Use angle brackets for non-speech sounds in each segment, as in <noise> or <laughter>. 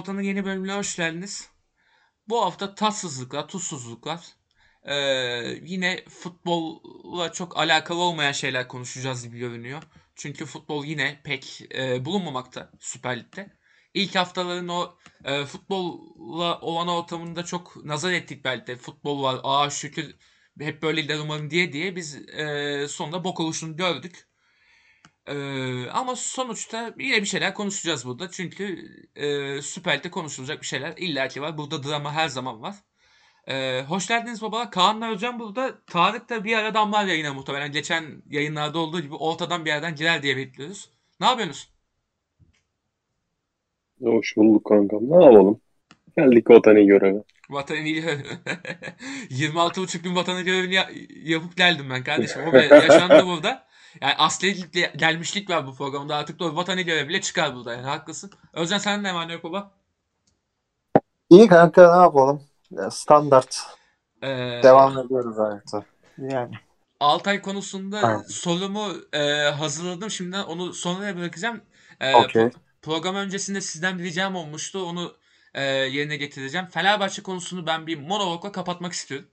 Orta'nın yeni bölümüne hoş geldiniz. Bu hafta tatsızlıklar, tuzsuzluklar, ee, yine futbolla çok alakalı olmayan şeyler konuşacağız gibi görünüyor. Çünkü futbol yine pek e, bulunmamakta Süper Lig'de. İlk haftaların o e, futbolla olan ortamında çok nazar ettik belki de. Futbol var, aa şükür hep böyleler umarım diye diye biz e, sonunda bok oluşunu gördük. Ee, ama sonuçta yine bir şeyler konuşacağız burada. Çünkü e, Süper Lig'de konuşulacak bir şeyler illaki var. Burada drama her zaman var. Ee, hoş geldiniz baba. Kaan'la hocam burada. Tarık da bir ara damlar yayına muhtemelen. Geçen yayınlarda olduğu gibi ortadan bir yerden girer diye bekliyoruz. Ne yapıyorsunuz? Hoş bulduk kankam. Ne yapalım? Geldik vatani görevi. Vatanı iyi. 26,5 gün vatanı görevini ya- yapıp geldim ben kardeşim. O <laughs> yaşandı burada. Yani aslilikle gelmişlik var bu programda. Artık da o vatanı görevi bile çıkar burada. Yani haklısın. Özcan sen ne var ne yok baba? İyi kanka ne yapalım? Ya, standart. Ee, Devam ediyoruz hayata. Yani. Altay konusunda Aynen. sorumu e, hazırladım. Şimdiden onu sonraya bırakacağım. E, Okey. pro- program öncesinde sizden bir ricam olmuştu. Onu e, yerine getireceğim. Fenerbahçe konusunu ben bir monologla kapatmak istiyorum.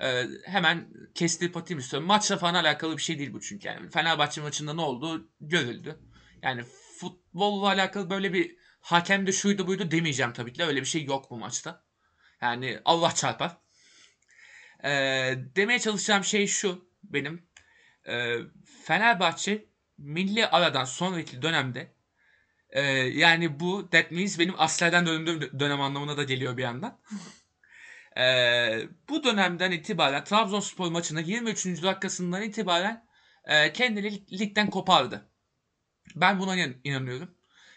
E, hemen kestirip atayım istiyorum. Maçla falan alakalı bir şey değil bu çünkü. Yani Fenerbahçe maçında ne oldu görüldü. Yani futbolla alakalı böyle bir hakem de şuydu buydu demeyeceğim tabii ki. Öyle bir şey yok bu maçta. Yani Allah çarpar. E, demeye çalışacağım şey şu benim. E, Fenerbahçe milli aradan sonraki dönemde e, yani bu that means benim askerden döndüğüm dönem anlamına da geliyor bir yandan. E, bu dönemden itibaren Trabzonspor maçında 23. dakikasından itibaren e, kendini ligden kopardı. Ben buna inan- inanıyorum.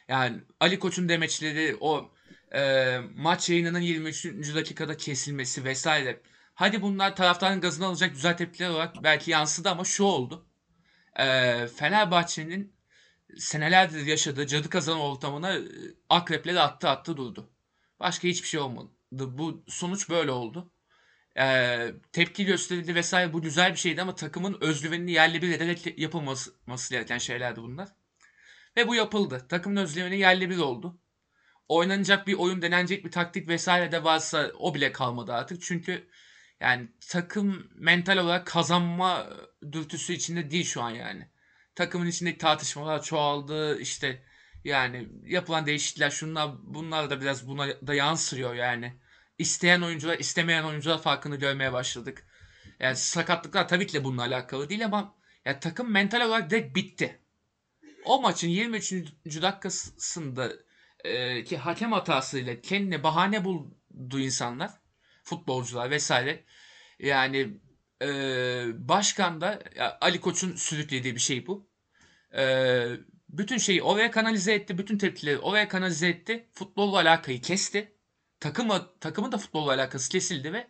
Yani Ali Koç'un demeçleri, o e, maç yayınının 23. dakikada kesilmesi vesaire. Hadi bunlar taraftarın gazını alacak güzel tepkiler olarak belki yansıdı ama şu oldu. E, Fenerbahçe'nin senelerdir yaşadığı cadı kazan ortamına e, akrepleri attı attı durdu. Başka hiçbir şey olmadı. Bu sonuç böyle oldu. E, tepki gösterildi vesaire bu güzel bir şeydi ama takımın özgüvenini yerle bir ederek yapılması gereken şeylerdi bunlar. Ve bu yapıldı. Takımın özgüveni yerle bir oldu. Oynanacak bir oyun, denenecek bir taktik vesaire de varsa o bile kalmadı artık. Çünkü yani takım mental olarak kazanma dürtüsü içinde değil şu an yani. Takımın içindeki tartışmalar çoğaldı. İşte yani yapılan değişiklikler şunlar bunlar da biraz buna da yansıyor yani. İsteyen oyuncular, istemeyen oyuncular farkını görmeye başladık. Yani sakatlıklar tabii ki de bununla alakalı değil ama ya takım mental olarak direkt bitti. O maçın 23. dakikasında e, ki hakem hatasıyla kendine bahane buldu insanlar, futbolcular vesaire. Yani e, başkan da Ali Koç'un sürüklediği bir şey bu. E, bütün şeyi oraya kanalize etti, bütün tepkileri oraya kanalize etti. Futbolla alakayı kesti. Takımı takımın da futbolla alakası kesildi ve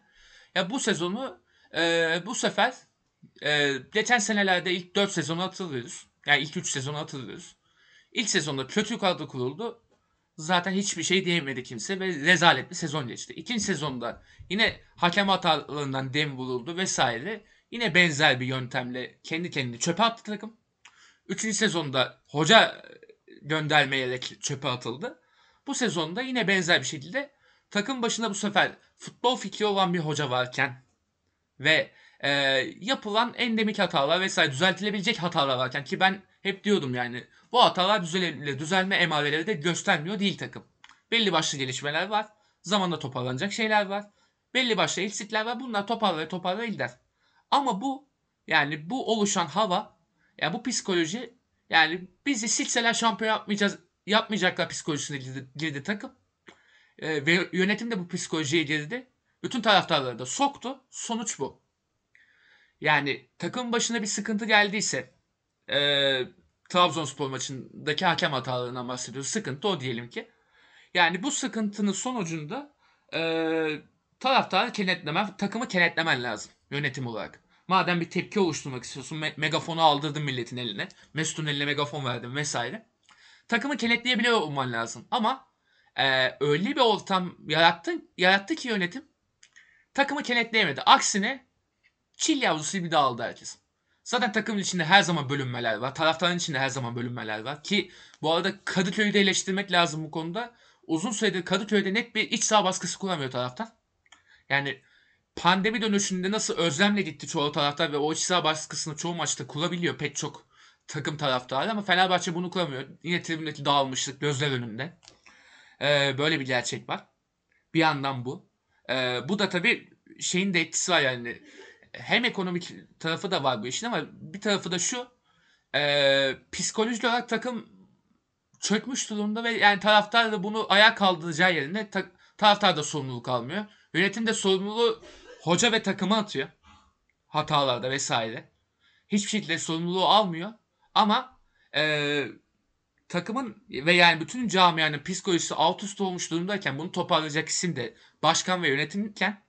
ya bu sezonu e, bu sefer e, geçen senelerde ilk 4 sezonu hatırlıyoruz. Yani ilk 3 sezonu hatırlıyoruz. İlk sezonda kötü kadro kuruldu. Zaten hiçbir şey diyemedi kimse ve rezalet bir sezon geçti. İkinci sezonda yine hakem hatalarından dem vuruldu vesaire. Yine benzer bir yöntemle kendi kendini çöpe attı takım. Üçüncü sezonda hoca göndermeyerek çöpe atıldı. Bu sezonda yine benzer bir şekilde takım başında bu sefer futbol fikri olan bir hoca varken ve e, yapılan endemik hatalar vesaire düzeltilebilecek hatalar varken ki ben hep diyordum yani bu hatalar düzelebilir, düzelme emareleri de göstermiyor değil takım. Belli başlı gelişmeler var. Zamanla toparlanacak şeyler var. Belli başlı eksikler var. Bunlar toparlar toparlar gider. Ama bu yani bu oluşan hava yani bu psikoloji yani bizi silseler şampiyon yapmayacağız yapmayacaklar psikolojisine girdi, girdi takım. E, ve yönetim de bu psikolojiye girdi. Bütün taraftarları da soktu. Sonuç bu. Yani takım başına bir sıkıntı geldiyse e, Trabzonspor maçındaki hakem hatalarından bahsediyoruz. Sıkıntı o diyelim ki. Yani bu sıkıntının sonucunda e, taraftarı kenetlemen, takımı kenetlemen lazım yönetim olarak. Madem bir tepki oluşturmak istiyorsun, me- megafonu aldırdın milletin eline, Mesut'un eline megafon verdin vesaire. Takımı kenetleyebiliyor olman lazım. Ama e, öyle bir ortam yarattın, yarattı ki yönetim takımı kenetleyemedi. Aksine çil yavrusu gibi dağıldı herkes. Zaten takımın içinde her zaman bölünmeler var. Taraftarın içinde her zaman bölünmeler var. Ki bu arada Kadıköy'ü de eleştirmek lazım bu konuda. uzun süredir Kadıköy'de net bir iç saha baskısı kuramıyor taraftar. Yani pandemi dönüşünde nasıl özlemle gitti çoğu taraftar ve o iç saha baskısını çoğu maçta kurabiliyor pek çok takım taraftarı ama Fenerbahçe bunu kuramıyor. Yine tribündeki dağılmışlık gözler önünde. Ee, böyle bir gerçek var. Bir yandan bu. Ee, bu da tabii şeyin de etkisi var yani. Hem ekonomik tarafı da var bu işin ama bir tarafı da şu. E, psikolojik olarak takım çökmüş durumda ve yani taraftar da bunu ayağa kaldıracağı yerine ta- taraftar da sorumluluk almıyor. Yönetim de sorumluluğu hoca ve takıma atıyor. Hatalarda vesaire. Hiçbir şekilde sorumluluğu almıyor. Ama e, takımın ve yani bütün camianın psikolojisi alt üst olmuş durumdayken bunu toparlayacak isim de başkan ve yönetimken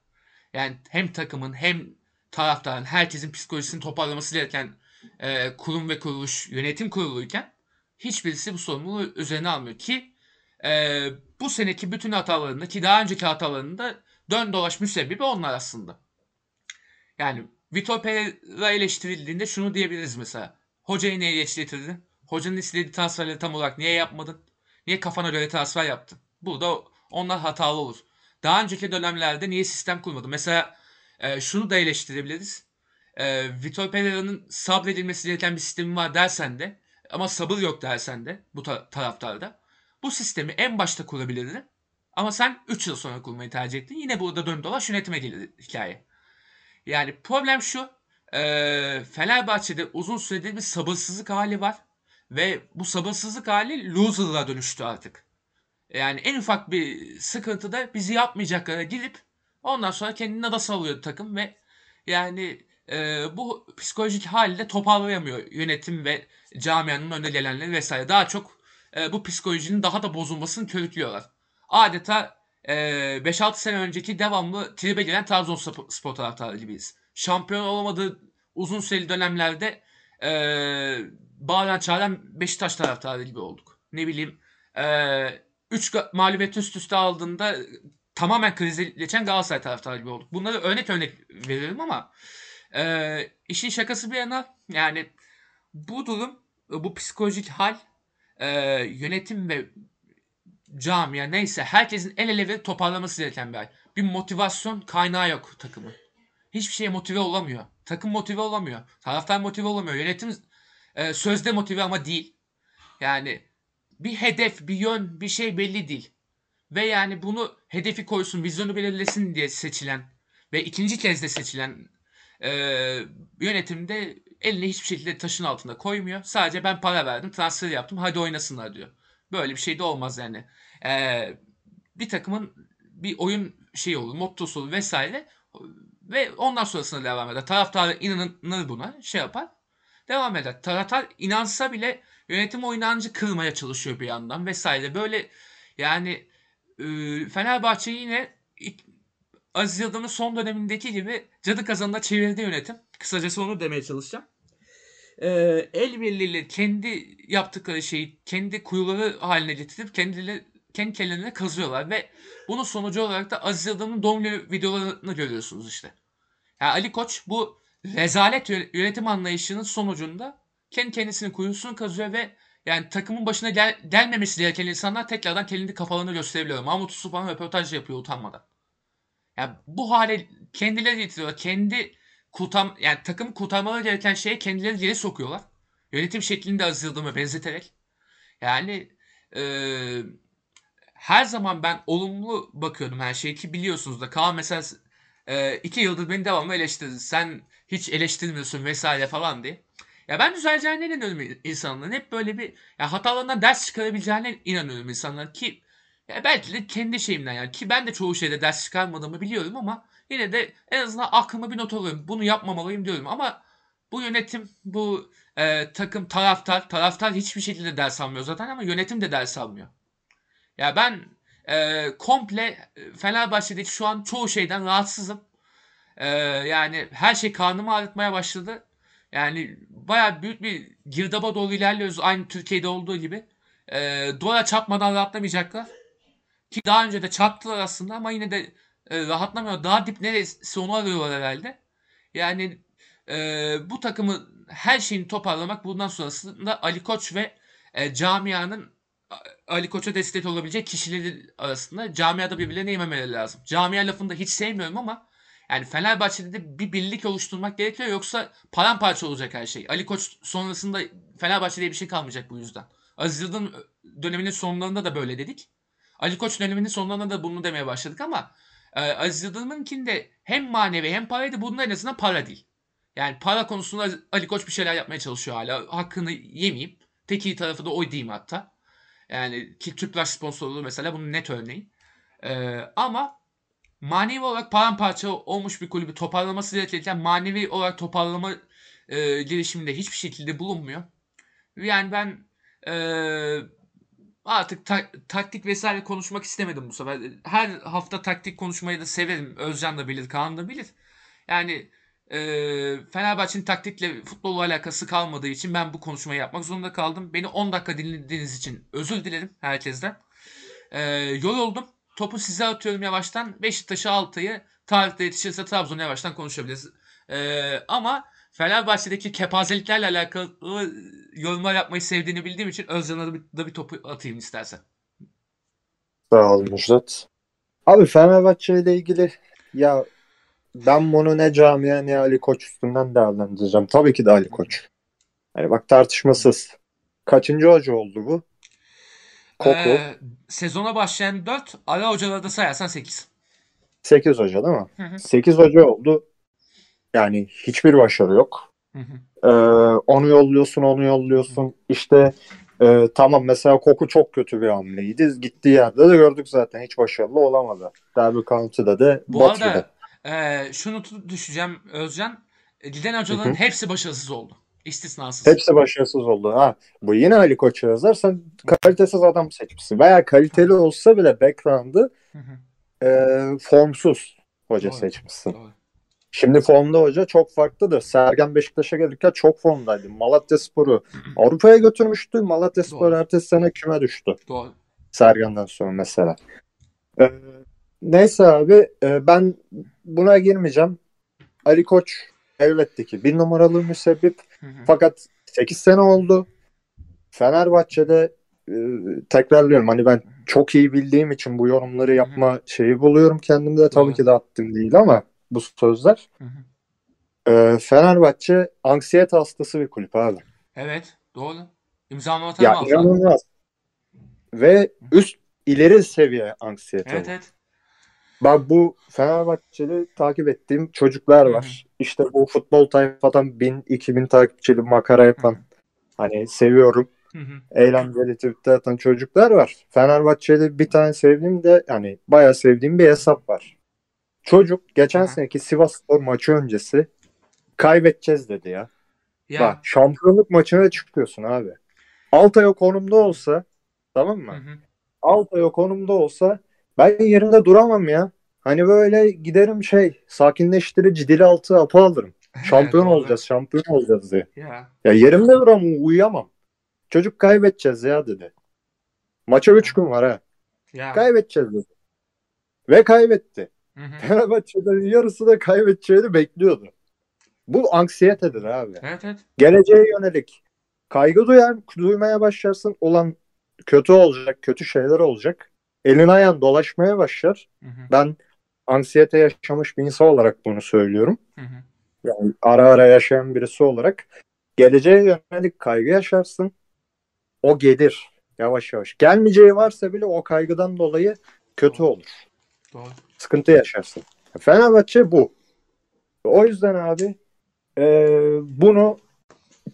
yani hem takımın hem taraftarın herkesin psikolojisini toparlaması gereken e, kurum ve kuruluş yönetim kuruluyken hiçbirisi bu sorumluluğu üzerine almıyor ki e, bu seneki bütün hatalarında ki daha önceki hatalarında dön dolaş müsebbibi onlar aslında. Yani Vitor Pereira eleştirildiğinde şunu diyebiliriz mesela. Hocayı niye eleştirdin? Hocanın istediği transferleri tam olarak niye yapmadın? Niye kafana göre transfer yaptın? Burada onlar hatalı olur. Daha önceki dönemlerde niye sistem kurmadın? Mesela e, şunu da eleştirebiliriz. E, Vitor Pereira'nın sabredilmesi gereken bir sistemi var dersen de ama sabır yok dersen de bu ta- taraftarda. Bu sistemi en başta kurabilirdin. Ama sen 3 yıl sonra kurmayı tercih ettin. Yine burada dön dolaş yönetime gelir hikaye. Yani problem şu. E, Fenerbahçe'de uzun süredir bir sabırsızlık hali var. Ve bu sabırsızlık hali loser'la dönüştü artık. Yani en ufak bir sıkıntıda bizi yapmayacaklara gidip ondan sonra kendini ada salıyor takım ve yani e, bu psikolojik halde toparlayamıyor yönetim ve camianın önde gelenleri vesaire. Daha çok e, bu psikolojinin daha da bozulmasını körüklüyorlar. Adeta e, 5-6 sene önceki devamlı tribe giren Trabzonspor taraftarı gibiyiz. Şampiyon olamadığı uzun süreli dönemlerde e, bağıran çağıran Beşiktaş taraftarı gibi olduk. Ne bileyim 3 e, mağlubiyet üst üste aldığında tamamen krize geçen Galatasaray taraftarı gibi olduk. Bunları örnek örnek veririm ama e, işin şakası bir yana yani bu durum bu psikolojik hal e, yönetim ve camia neyse herkesin el ele verip toparlaması gereken bir hal. Bir motivasyon kaynağı yok takımın. Hiçbir şeye motive olamıyor. Takım motive olamıyor. Taraftar motive olamıyor. Yönetim e, sözde motive ama değil. Yani bir hedef, bir yön, bir şey belli değil. Ve yani bunu hedefi koysun, vizyonu belirlesin diye seçilen ve ikinci kez de seçilen e, yönetimde elini hiçbir şekilde taşın altında koymuyor. Sadece ben para verdim, transfer yaptım, hadi oynasınlar diyor. Böyle bir şey de olmaz yani. E, bir takımın bir oyun şeyi olur, mottosu olur vesaire ve ondan sonrasında devam eder. Taraftar inanır buna, şey yapar, devam eder. Taraftar inansa bile yönetim o inancı kırmaya çalışıyor bir yandan vesaire. Böyle yani e, Fenerbahçe yine Aziz Yıldırım'ın son dönemindeki gibi cadı kazanına çevirdi yönetim. Kısacası onu demeye çalışacağım. E, el birliğiyle kendi yaptıkları şeyi kendi kuyuları haline getirip kendileri kendi kendilerine kazıyorlar ve bunun sonucu olarak da Aziz Yıldırım'ın doğum günü videolarını görüyorsunuz işte. Yani Ali Koç bu rezalet yönetim anlayışının sonucunda kendi kendisinin kuyusunu kazıyor ve yani takımın başına gel gelmemesi gereken insanlar tekrardan kendi kafalarını gösterebiliyor. Mahmut Uslupan röportaj yapıyor utanmadan. Yani bu hale kendileri getiriyorlar. Kendi kurtar yani takım kurtarmaları gereken şeye kendileri geri sokuyorlar. Yönetim şeklinde Aziz Yıldırım'a benzeterek. Yani eee her zaman ben olumlu bakıyordum her şeyi ki biliyorsunuz da Kaan mesela e, iki yıldır beni devamlı eleştirdi. Sen hiç eleştirmiyorsun vesaire falan diye. Ya ben düzeleceğine inanıyorum insanların. Hep böyle bir ya hatalarından ders çıkarabileceğine inanıyorum insanların ki ya belki de kendi şeyimden yani ki ben de çoğu şeyde ders çıkarmadığımı biliyorum ama yine de en azından aklıma bir not alıyorum. Bunu yapmamalıyım diyorum ama bu yönetim, bu e, takım, taraftar, taraftar hiçbir şekilde ders almıyor zaten ama yönetim de ders almıyor. Ya ben e, komple Fenerbahçe'deki şu an çoğu şeyden rahatsızım. E, yani her şey karnımı ağrıtmaya başladı. Yani baya büyük bir girdaba doğru ilerliyoruz. Aynı Türkiye'de olduğu gibi. E, duvara çarpmadan rahatlamayacaklar. Ki daha önce de çarptılar aslında ama yine de e, rahatlamıyor. Daha dip neresi onu arıyorlar herhalde. Yani e, bu takımı her şeyini toparlamak bundan sonrasında Ali Koç ve e, camianın Ali Koç'a destek olabilecek kişileri arasında camiada birbirlerine yememeleri lazım. Camia lafını da hiç sevmiyorum ama yani Fenerbahçe'de de bir birlik oluşturmak gerekiyor yoksa paramparça olacak her şey. Ali Koç sonrasında Fenerbahçe diye bir şey kalmayacak bu yüzden. Aziz Yıldırım döneminin sonlarında da böyle dedik. Ali Koç döneminin sonlarında da bunu demeye başladık ama e, Aziz Yıldırım'ınkinde hem manevi hem paraydı. Bunun en azından para değil. Yani para konusunda Ali Koç bir şeyler yapmaya çalışıyor hala. Hakkını yemeyeyim. Tek iyi tarafı da o diyeyim hatta. Yani ki Tüpraş sponsorluğu mesela bunun net örneği. Ee, ama manevi olarak paramparça olmuş bir kulübü toparlaması gerekirken manevi olarak toparlama e, girişiminde hiçbir şekilde bulunmuyor. Yani ben e, artık ta- taktik vesaire konuşmak istemedim bu sefer. Her hafta taktik konuşmayı da severim. Özcan da bilir, Kaan da bilir. Yani e, Fenerbahçe'nin taktikle futbolla alakası kalmadığı için ben bu konuşmayı yapmak zorunda kaldım. Beni 10 dakika dinlediğiniz için özür dilerim herkesten. E, yoruldum. Topu size atıyorum yavaştan. Beşiktaş'ı Altay'ı tarihte yetişirse Trabzon'u yavaştan konuşabiliriz. E, ama Fenerbahçe'deki kepazeliklerle alakalı yorumlar yapmayı sevdiğini bildiğim için Özcan'a da bir, topu atayım istersen. Sağ ol Müjdat. Abi Fenerbahçe ile ilgili ya ben bunu ne camia ne Ali Koç üstünden değerlendireceğim. Tabii ki de Ali Koç. Yani bak tartışmasız. Kaçıncı hoca oldu bu? Koku. Ee, sezona başlayan 4, ara hocaları da sayarsan 8. 8 hoca değil mi? Hı hı. 8 hoca oldu. Yani hiçbir başarı yok. Hı hı. Ee, onu yolluyorsun, onu yolluyorsun. İşte e, tamam mesela Koku çok kötü bir hamleydi. Gittiği yerde de gördük zaten hiç başarılı olamadı. Derby County'de de Bu batırdı. arada e, şunu düşeceğim Özcan. E, Giden hocaların Hı hı. hepsi başarısız oldu. İstisnasız. Hepsi başarısız oldu. Ha, bu yine Ali Koç'a yazar. Sen kalitesiz adam seçmişsin. Veya kaliteli olsa bile background'ı e, formsuz hoca Doğru. seçmişsin. Doğru. Şimdi formda hoca çok farklıdır. Sergen Beşiktaş'a gelirken çok formdaydı. Malatya Spor'u Avrupa'ya götürmüştü. Malatya Spor ertesi sene küme düştü. Doğru. Sergen'den sonra mesela. Ee, neyse abi e, ben buna girmeyeceğim. Ali Koç elbette ki bir numaralı müsebbip. Hı hı. Fakat 8 sene oldu. Fenerbahçe'de e, tekrarlıyorum hani ben çok iyi bildiğim için bu yorumları yapma şeyi buluyorum kendimde. Tabii Doğru. ki de haddim değil ama bu sözler. Hı hı. E, Fenerbahçe anksiyete hastası bir kulüp abi. Evet. Doğru. İmzamı atarım Ya inanılmaz. Ve üst ileri seviye anksiyete. Evet evet. Bak bu Fenerbahçeli takip ettiğim çocuklar var. İşte bu futbol tayfadan 1000-2000 takipçili makara yapan hani seviyorum. Hı hı. Eğlenceli tweetler atan çocuklar var. Fenerbahçe'de bir tane sevdiğim de yani bayağı sevdiğim bir hesap var. Çocuk geçen Aha. seneki Sivasspor maçı öncesi kaybedeceğiz dedi ya. Ya. Bak şampiyonluk maçına çıkıyorsun abi. Altay o konumda olsa tamam mı? Hı hı. Altay o konumda olsa ben yerimde duramam ya. Hani böyle giderim şey sakinleştirici dil altı apı alırım. <laughs> Şampiyon Evet, olacağız, şampiyon olacağız diye. Ya. Ya yerimde duramam, uyuyamam. Çocuk kaybedeceğiz ya dedi. Maça 3 gün var ha. Ya. Kaybedeceğiz dedi. Ve kaybetti. Fenerbahçe'den yarısı da kaybedeceğini bekliyordu. Bu anksiyetedir abi. Evet evet. Geleceğe yönelik kaygı duyar, duymaya başlarsın. Olan kötü olacak, kötü şeyler olacak. Elin ayağın dolaşmaya başlar. Hı hı. Ben anksiyete yaşamış bir insan olarak bunu söylüyorum. Hı hı. Yani ara ara yaşayan birisi olarak. Geleceğe yönelik kaygı yaşarsın. O gelir yavaş yavaş. Gelmeyeceği varsa bile o kaygıdan dolayı kötü olur. Doğru. Sıkıntı yaşarsın. Fenerbahçe bu. O yüzden abi e, bunu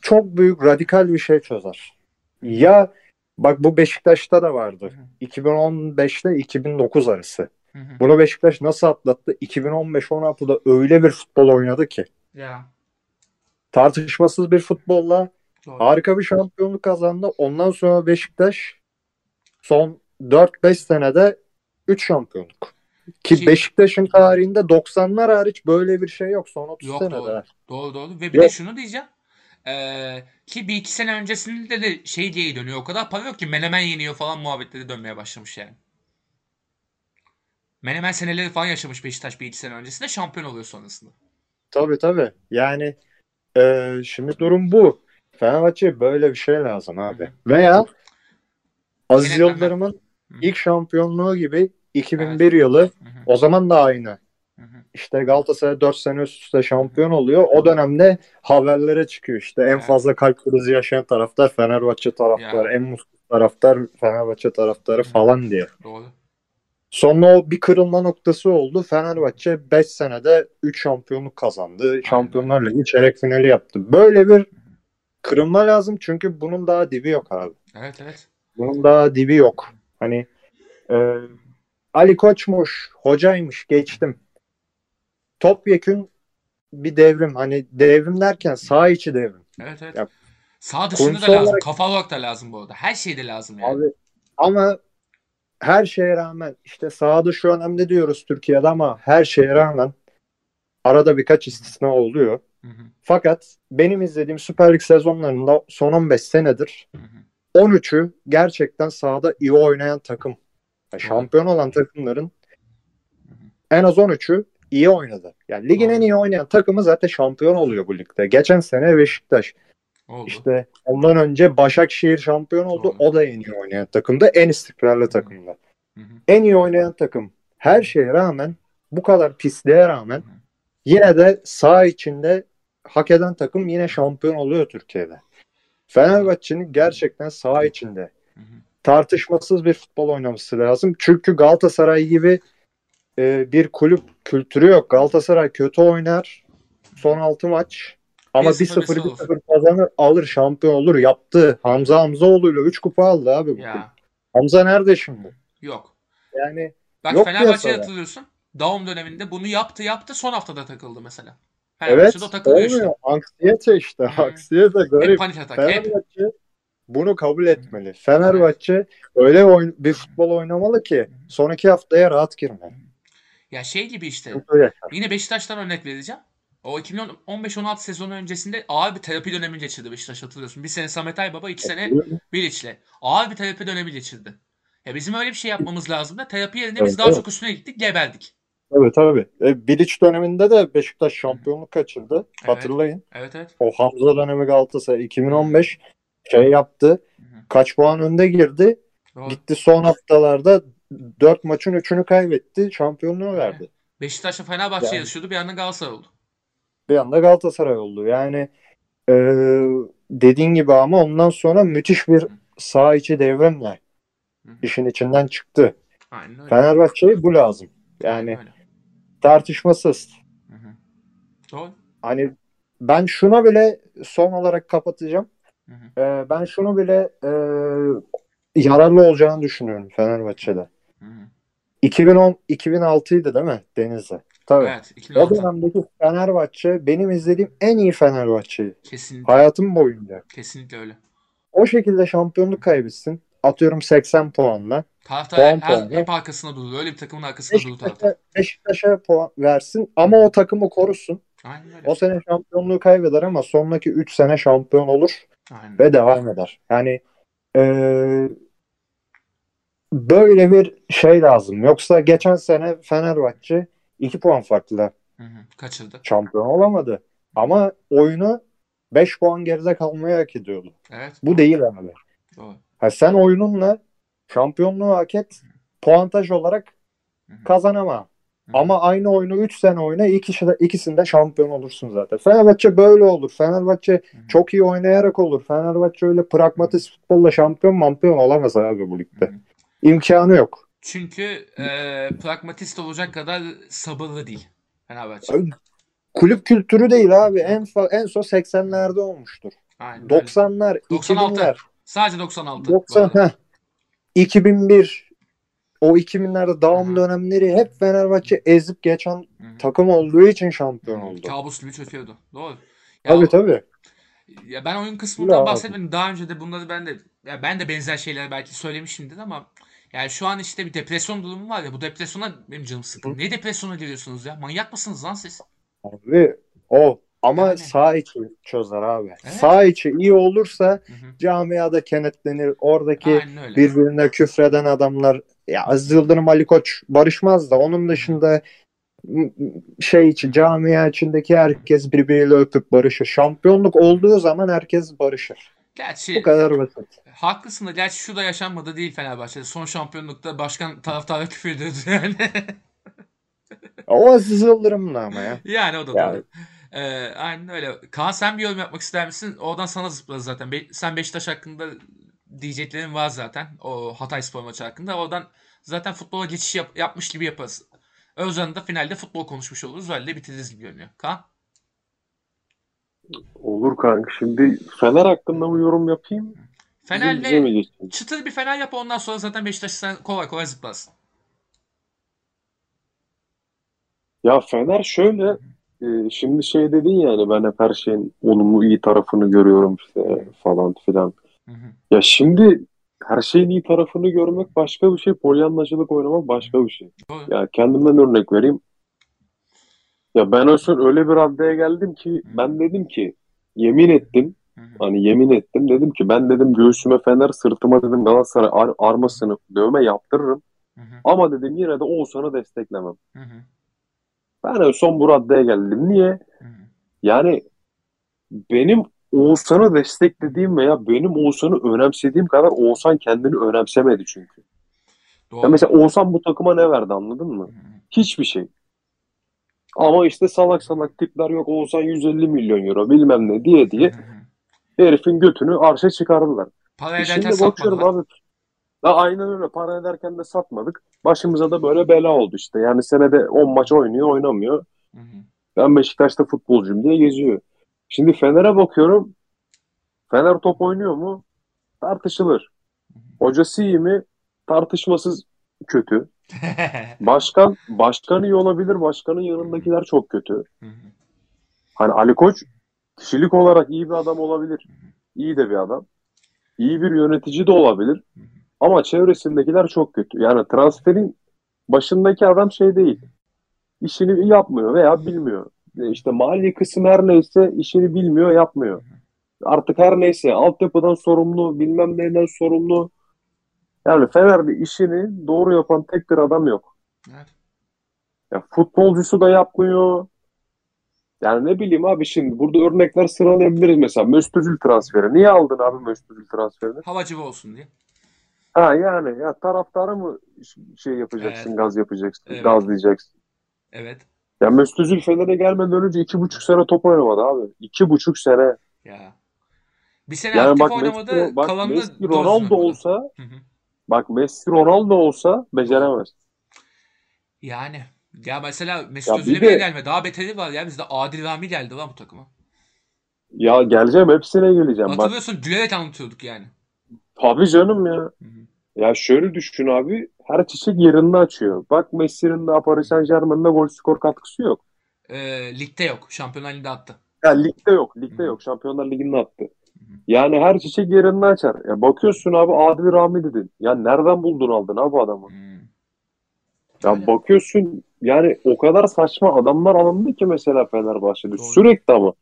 çok büyük radikal bir şey çözer. Ya bak bu Beşiktaş'ta da vardı. 2015'te 2009 arası. Hı hı. Bunu Beşiktaş nasıl atlattı? 2015-16'da öyle bir futbol oynadı ki. Ya. Tartışmasız bir futbolla Doğru. harika bir şampiyonluk kazandı. Ondan sonra Beşiktaş son 4-5 senede 3 şampiyonluk. Ki Ki- Beşiktaş'ın tarihinde 90'lar hariç böyle bir şey yok son 30 Yok, senede. doğru. Doğru doğru. Ve bir Yok. de şunu diyeceğim. Ee, ki bir iki sene öncesinde de şey diye dönüyor. O kadar para yok ki Menemen yeniyor falan muhabbetleri dönmeye başlamış yani. Menemen seneleri falan yaşamış Beşiktaş bir iki sene öncesinde şampiyon oluyor sonrasında. Tabii tabii. Yani e, şimdi durum bu. Fenerbahçe böyle bir şey lazım abi. Veya Aziz. Yıldırım'ın ilk şampiyonluğu gibi 2001 yılı Hı hı, o zaman da aynı. İşte Galatasaray 4 sene üst üste şampiyon oluyor. O dönemde haberlere çıkıyor işte. En Evet. fazla kalp krizi yaşayan taraftar Fenerbahçe taraftarı. Ya. En mutsuz taraftar Fenerbahçe taraftarı falan diye. Doğru. Sonra o bir kırılma noktası oldu. Fenerbahçe 5 senede 3 şampiyonluk kazandı. Şampiyonlar Ligi çeyrek finali yaptı. Böyle bir kırılma lazım çünkü bunun daha dibi yok abi. Evet evet. Bunun daha dibi yok. Hani e, Ali Koç'muş, hocaymış geçtim. Topyekün bir devrim. Hani devrim derken sağ içi devrim. Evet evet. Ya, Sağ dışında da lazım. olarak- Kafa olarak da lazım bu arada. Her şeyde lazım yani. Abi ama her şeye rağmen işte sağ dışı önemli diyoruz Türkiye'de ama her şeye rağmen arada birkaç istisna oluyor. Hı hı, Fakat benim izlediğim Süper Lig sezonlarında son 15 senedir hı hı. 13'ü gerçekten sahada iyi oynayan takım. Yani şampiyon olan takımların en az 13'ü iyi oynadı. Yani ligin Doğru. en iyi oynayan takımı zaten şampiyon oluyor bu ligde. Geçen sene Beşiktaş. Oldu. İşte ondan önce Başakşehir şampiyon oldu. Doğru. O da en iyi oynayan takımda. En istikrarlı takımda. Hı hı. En iyi oynayan takım. Her şeye rağmen bu kadar pisliğe rağmen yine de saha içinde hak eden takım yine şampiyon oluyor Türkiye'de. Fenerbahçe'nin gerçekten saha içinde. Tartışmasız bir futbol oynaması lazım. Çünkü Galatasaray gibi e, bir kulüp kültürü yok. Galatasaray kötü oynar. Son 6 maç. Ama 1-0 1-0 1-0 olur. 1-0 kazanır, alır, şampiyon olur. Yaptı. Hamza Hamzaoğlu'yla 3 kupa aldı abi. bu. Ya Hamza nerede şimdi? yok. Yani Bak Yok Fenerbahçe'ye hatırlıyorsun. Daum döneminde bunu yaptı yaptı son haftada takıldı mesela. evet Fenerbahçe'de takılıyor olmuyor. işte. Anksiyete işte. Hı. Anksiyete Hep garip. panik atak. Hep. Bunu kabul etmeli. Fenerbahçe öyle bir futbol oynamalı ki son iki haftaya rahat girmeli. Ya şey gibi işte. Yine Beşiktaş'tan örnek vereceğim. O 2015-16 sezonu öncesinde ağır bir terapi dönemi geçirdi Beşiktaş hatırlıyorsun. Bir sene Samet Aybaba, iki sene Bilic'le. Ağır bir terapi dönemi geçirdi. Ya bizim öyle bir şey yapmamız lazım da terapi yerine biz Evet, daha evet. çok üstüne gittik, geberdik. Tabii tabii. E, Bilic döneminde de Beşiktaş şampiyonluk kaçırdı. Evet. Hatırlayın. Evet evet. O Hamza dönemi Galatasaray 2015 şey yaptı. Kaç puan önde girdi. Doğru. Gitti son haftalarda 4 maçın 3'ünü kaybetti. Şampiyonluğu verdi. Beşiktaş'la Fenerbahçe Yani. yarışıyordu. Bir anda Galatasaray oldu. Bir anda Galatasaray oldu. Yani e, dediğin gibi ama ondan sonra müthiş bir sağ içi devrimle işin içinden çıktı. Fenerbahçe'ye bu lazım. Aynen Yani öyle. tartışmasız. Hı hı. Doğru. Hani ben şuna bile son olarak kapatacağım. Hı hı. Ee, ben şunu bile e, yararlı olacağını düşünüyorum Fenerbahçe'de. Hı hı. 2010 2006'ydı değil mi Denizli? Tabii. Evet. O 2016. dönemdeki Fenerbahçe benim izlediğim en iyi Fenerbahçe'yi. Kesinlikle. Hayatım boyunca. Kesinlikle öyle. O şekilde şampiyonluk kaybetsin. Atıyorum 80 puanla. Taraftar Puan her, puanı. hep arkasında durur. Öyle bir takımın arkasında durur taraftar. Beşiktaş'a, Beşiktaş'a puan versin ama o takımı korusun. Aynen öyle. O sene şampiyonluğu kaybeder ama sonraki 3 sene şampiyon olur. Aynen. ve devam eder. Yani eee, böyle bir şey lazım. Yoksa geçen sene Fenerbahçe 2 puan farklı Hı hı. Kaçırdı. şampiyon olamadı. Ama oyunu 5 puan geride kalmayı hak ediyordu. Evet. Bu değil abi. Doğru. Ha, sen oyununla şampiyonluğu hak et. Puantaj olarak Hı hı. kazanama. Ama aynı oyunu 3 sene oyna ikisi de, ikisinde şampiyon olursun zaten. Fenerbahçe böyle olur. Fenerbahçe Hı çok iyi oynayarak olur. Fenerbahçe öyle pragmatist futbolla şampiyon mampiyon olamaz abi bu ligde. hı. İmkanı yok. Çünkü e, pragmatist olacak kadar sabırlı değil Fenerbahçe. Kulüp kültürü değil abi. En en son 80'lerde olmuştur. Aynen öyle. 90'lar, 96. 2000'ler, Sadece 96. 90 bu arada. heh. 2001 o 2000'lerde devam Hı. dönemleri hep Fenerbahçe ezip geçen Hı hı. takım olduğu için şampiyon oldu. Kabus gibi çöküyordu. Doğru. Ya, Tabii tabii. ya ben oyun kısmından bahsetmedim. Daha önce de bunları ben de ya ben de benzer şeyler belki söylemişimdir ama yani şu an işte bir depresyon durumu var ya bu depresyona benim canım sıkın. Ne depresyona giriyorsunuz ya? Manyak mısınız lan siz? Abi o ama Yani. sağ içi çözer abi. Evet. Sağ içi iyi olursa Hı hı. camiada kenetlenir. Oradaki birbirine küfreden adamlar ya Aziz Yıldırım Ali Koç barışmaz da onun dışında şey için camia içindeki herkes birbiriyle öpüp barışır. Şampiyonluk olduğu zaman herkes barışır. Gerçi Bu kadar basit. haklısın da gerçi şu da yaşanmadı değil Fenerbahçe'de. Son şampiyonlukta başkan taraftara küfür ediyordu yani. <laughs> O Aziz Yıldırım'la ama ya. yani o da Yani. doğru. Ee, aynen öyle. Kaan sen bir yorum yapmak ister misin? Oradan sana zıpladı zaten. Be- sen Beşiktaş hakkında diyeceklerin var zaten. O Hatay Spor maçı hakkında. Oradan zaten futbola geçiş yap- yapmış gibi yaparız. Özcan'ın da finalde futbol konuşmuş oluruz. Öyle bitiririz gibi görünüyor. Kaan? Olur kanka. Şimdi Fener hakkında mı yorum yapayım? Fener Bize mi ve geçeyim? çıtır bir Fener yap ondan sonra zaten Beşiktaş sen kolay kolay zıplarsın. Ya Fener şöyle e, şimdi şey dedin yani ben hep her şeyin olumlu iyi tarafını görüyorum işte falan filan. Hı hı. Ya şimdi her şeyin iyi tarafını görmek başka bir şey. Polyanlacılık oynamak başka bir şey. Doğru. Ya kendimden örnek vereyim. Ya ben o son öyle bir raddeye geldim ki ben dedim ki yemin ettim Hı hı. hani yemin ettim dedim ki ben dedim göğsüme Fener sırtıma dedim Galatasaray ar- armasını dövme yaptırırım Hı hı. ama dedim yine de Oğuzhan'ı desteklemem. Hı hı. Ben en son bu raddeye geldim. Niye? Hı hı. Yani benim Oğuzhan'ı desteklediğim veya benim Oğuzhan'ı önemsediğim kadar Oğuzhan kendini önemsemedi çünkü. Doğru. Ya mesela Oğuzhan bu takıma ne verdi anladın mı? Hı. Hiçbir şey. Ama işte salak salak tipler yok Oğuzhan 150 milyon euro bilmem ne diye diye Hı herifin götünü arşa çıkardılar. Para E ederken şimdi bakıyorum satmadılar. abi. Ha, aynen öyle para ederken de satmadık. Başımıza da böyle bela oldu işte. Yani senede 10 maç oynuyor oynamıyor. Hı hı. Ben Beşiktaş'ta futbolcuyum diye geziyor. Şimdi Fener'e bakıyorum. Fener top oynuyor mu? Tartışılır. Hocası iyi mi? Tartışmasız kötü. <laughs> Başkan başkan iyi olabilir. Başkanın yanındakiler çok kötü. Hani Ali Koç kişilik olarak iyi bir adam olabilir. İyi de bir adam. İyi bir yönetici de olabilir. Ama çevresindekiler çok kötü. Yani transferin başındaki adam şey değil. İşini yapmıyor veya bilmiyor. E İşte mali kısım her neyse işini bilmiyor, yapmıyor. Artık her neyse altyapıdan sorumlu, bilmem neyden sorumlu. Yani Fener'de işini doğru yapan tek bir adam yok. Evet. Ya futbolcusu da yapmıyor. Yani ne bileyim abi şimdi burada örnekler sıralayabiliriz mesela. Mesut Özil transferi. Niye aldın abi Mesut Özil transferini? Havacı olsun diye. Ha yani ya taraftarı mı şey yapacaksın, Evet. gaz yapacaksın, Evet. gazlayacaksın. Evet. Ya Mesut Özil Fener'e gelmeden önce iki buçuk sene top oynamadı abi. İki buçuk sene. Ya. Bir sene Yani aktif bak oynamadı. Messi, bak kalanını Messi Ronaldo olsa, Hı hı. bak Messi Ronaldo olsa beceremez. Yani. Ya mesela Mesut Ya Özil'e de- bile gelme. Daha beteri var ya. Bizde Adil Rami geldi lan bu takıma. Ya geleceğim hepsine geleceğim. Bak Hatırlıyorsun gülerek anlatıyorduk yani. tabii canım ya. Hı hı. Ya şöyle düşün abi. Her çiçek yerini açıyor. Bak Messi'nin de Paris Saint-Germain'de gol skor katkısı yok. Ee, ligde yok. Şampiyonlar Ligi'nde attı. Ya ligde yok. Ligde Hı. yok. Şampiyonlar Ligi'nde attı. Yani her çiçek yerini açar. Ya bakıyorsun abi Adil Rami dedin. Ya nereden buldun aldın abi adamı? Hı. Ya Öyle. bakıyorsun yani o kadar saçma adamlar alındı ki mesela Fenerbahçe'de. Doğru. Sürekli ama.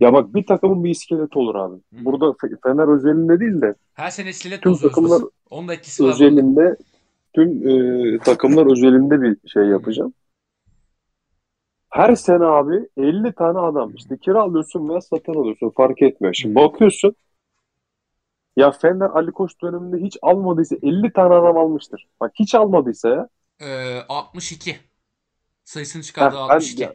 Ya bak bir takımın bir iskeleti olur abi. Hı. Burada Fe- Fener özelinde değil de Her sene iskelet Tüm takımlar. Onun da etkisi var. özelinde tüm e, takımlar özelinde bir şey yapacağım. Her sene abi 50 tane adam işte kiralıyorsun veya satın alıyorsun fark etmiyor. Şimdi bakıyorsun ya Fener Ali Koç döneminde hiç almadıysa 50 tane adam almıştır. Bak hiç almadıysa ya. Ee, 62. Sayısını çıkardı ben- 62. ya-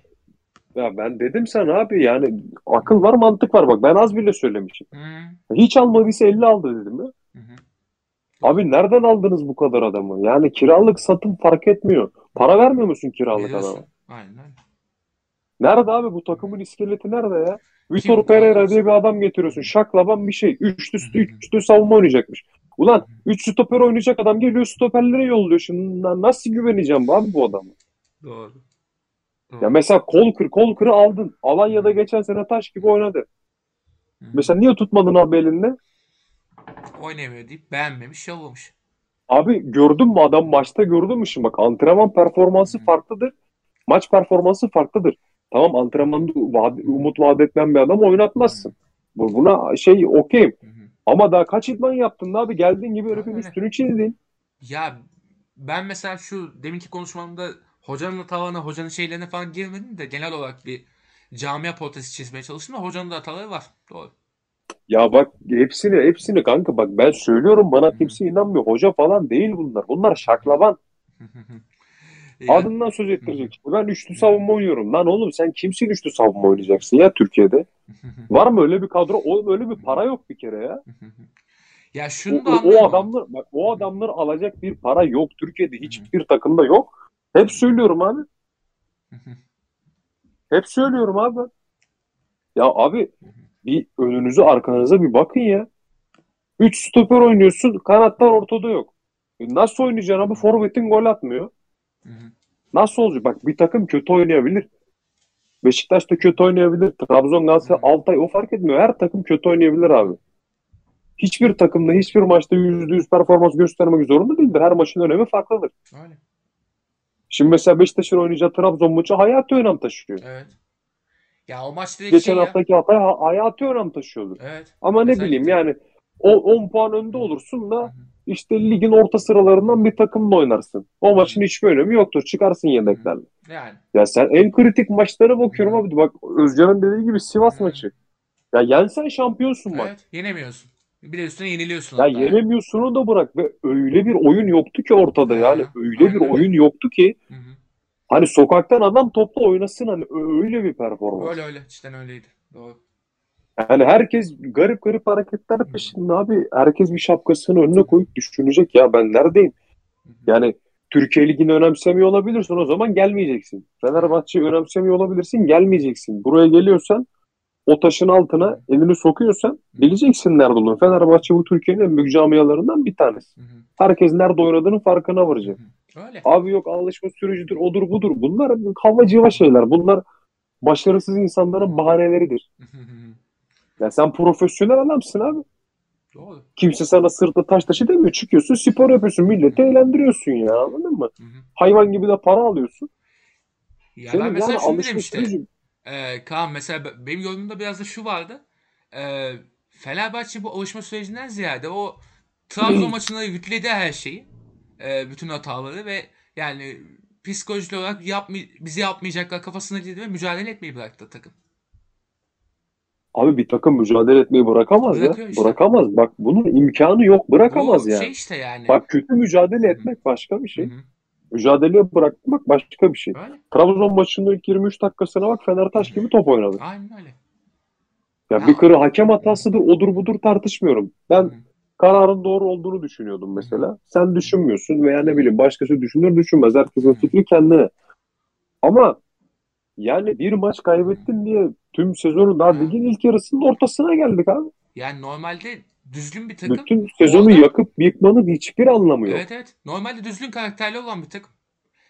Ya ben dedim sana abi yani akıl var mantık var bak ben az bile söylemişim. Hı. Hiç almadıysa 50 aldı dedim ya. Hı hı. Abi nereden aldınız bu kadar adamı? Yani kiralık satın fark etmiyor. Para vermiyor musun kiralık Biliyorsun. adama? Aynen. Nerede abi bu takımın iskeleti nerede ya? Vitor Pereira diye bir adam getiriyorsun. Şaklaban bir şey. Üçlü, üçlü savunma oynayacakmış. Ulan üç stoper oynayacak adam geliyor stoperlere yolluyor. Şimdi na- nasıl güveneceğim abi bu adama? Doğru. Ya mesela Kolkır, Kolkır'ı aldın. Alanya'da geçen sene taş gibi oynadı. Hı hı. Mesela niye tutmadın abi elinde? Oynayamıyor deyip beğenmemiş, yollamış. Abi gördün mü adam maçta gördün mü şimdi bak antrenman performansı Hı. farklıdır. Maç performansı farklıdır. Tamam antrenmanda vaat- umut vaat etmeyen bir adam oynatmazsın. Bu- Buna şey okeyim. Hı hı. Ama daha kaç idman yaptın abi? Geldiğin gibi herifin üstünü çizdin. Ya ben mesela şu deminki konuşmamda hocanın hatalarına, hocanın şeylerine falan girmedim de genel olarak bir camia portresi çizmeye çalıştım da hocanın da hataları var. Doğru. Ya bak hepsini hepsini kanka bak ben söylüyorum bana kimse inanmıyor. Hoca falan değil bunlar. Bunlar şaklaban. <laughs> Adından söz ettirecek. Ben üçlü savunma oynuyorum. Lan oğlum sen kimsin üçlü savunma oynayacaksın ya Türkiye'de? <laughs> Var mı öyle bir kadro? Oğlum öyle bir para yok bir kere ya. <laughs> ya O, şunu da o, o adamlar bak o adamlar alacak bir para yok Türkiye'de hiçbir takımda yok. Hep söylüyorum abi. Hep söylüyorum abi. Ya abi bir önünüze arkanıza bir bakın ya. Üç stoper oynuyorsun kanatlar ortada yok. E Nasıl oynayacaksın abi? Forvet'in gol atmıyor. Nasıl olacak? Bak bir takım kötü oynayabilir. Beşiktaş da kötü oynayabilir. Trabzon, Galatasaray, Altay o fark etmiyor. Her takım kötü oynayabilir abi. Hiçbir takımda hiçbir maçta %100 performans göstermek zorunda değildir. Her maçın önemi farklıdır. Öyle. Şimdi mesela Beşiktaş'ın oynayacağı Trabzon maçı hayati önem taşıyor. Evet. Ya o maç direkt Geçen şey ya. haftaki Hatay ha- hayati önem taşıyordu. Evet. Ama ne Özellikle. bileyim yani o 10 puan önde olursun da işte ligin orta sıralarından bir takımla oynarsın. O maçın hiçbir önemi yoktur. Çıkarsın yedeklerle. Yani. Ya sen en kritik maçlara bakıyorum abi. Bak Özcan'ın dediği gibi Sivas maçı. Ya yensen şampiyonsun bak. Evet. Yenemiyorsun. Bir de üstüne yeniliyorsun Ya hatta. yenemiyorsun da bırak. Ve öyle bir oyun yoktu ki ortada yani. <laughs> Öyle bir Aynen. oyun yoktu ki Hı hı. hani sokaktan adam topla oynasın hani öyle bir performans. Öyle öyle. Cidden öyleydi. Doğru. Yani herkes garip garip hareketler peşinde abi. Herkes bir şapkasını önüne koyup düşünecek ya ben neredeyim? Yani Türkiye Ligi'ni önemsemiyor olabilirsin o zaman gelmeyeceksin. Fenerbahçe'yi önemsemiyor olabilirsin gelmeyeceksin. Buraya geliyorsan o taşın altına elini sokuyorsan bileceksin nerede olduğunu. Fenerbahçe bu Türkiye'nin en büyük camialarından bir tanesi. Hı hı. Herkes nerede oynadığının farkına varacak. Hı. Öyle. Abi yok alışma sürecidir, odur budur. Bunlar hava civa şeyler. Bunlar başarısız insanların bahaneleridir. Ya sen profesyonel adamsın abi. Doğru. Kimse sana sırtla taş taşı demiyor. Çıkıyorsun, spor yapıyorsun, milleti eğlendiriyorsun ya. Anladın mı? Hayvan gibi de para alıyorsun. Ya Senin ben mesela yani şunu demiştim. Ee, Kaan mesela be- benim yorumumda biraz da şu vardı. Ee, Fenerbahçe bu alışma sürecinden ziyade o Trabzon <clears throat> maçında yükledi her şeyi. Ee, bütün hataları ve yani psikolojik olarak yapmay bizi yapmayacaklar kafasına girdi ve mücadele etmeyi bıraktı takım. Abi bir takım mücadele etmeyi bırakamaz ya. Bırakıyor işte. Bırakamaz. Bak bunun imkanı yok. Bırakamaz Bu yani. şey işte yani. Bak kötü mücadele etmek başka bir şey. hı. Mücadeleye bırakmak başka bir şey. Öyle. Trabzon maçının ilk 23 dakikasına bak Fener taş gibi top oynadı. Aynen öyle. Ya Ya- bir kere hakem hatasıdır, odur budur tartışmıyorum. Ben Hı. kararın doğru olduğunu düşünüyordum mesela. Sen düşünmüyorsun veya ne bileyim başkası düşünür düşünmez. Herkesin fikri kendine. Ama yani bir maç kaybettin diye tüm sezonu daha Hı. ligin ilk yarısının ortasına geldik abi. Yani normalde düzgün bir takım. Bütün sezonu Orada- yakıp yıkmanın hiçbir anlamı yok. Evet evet. Normalde düzgün karakterli olan bir takım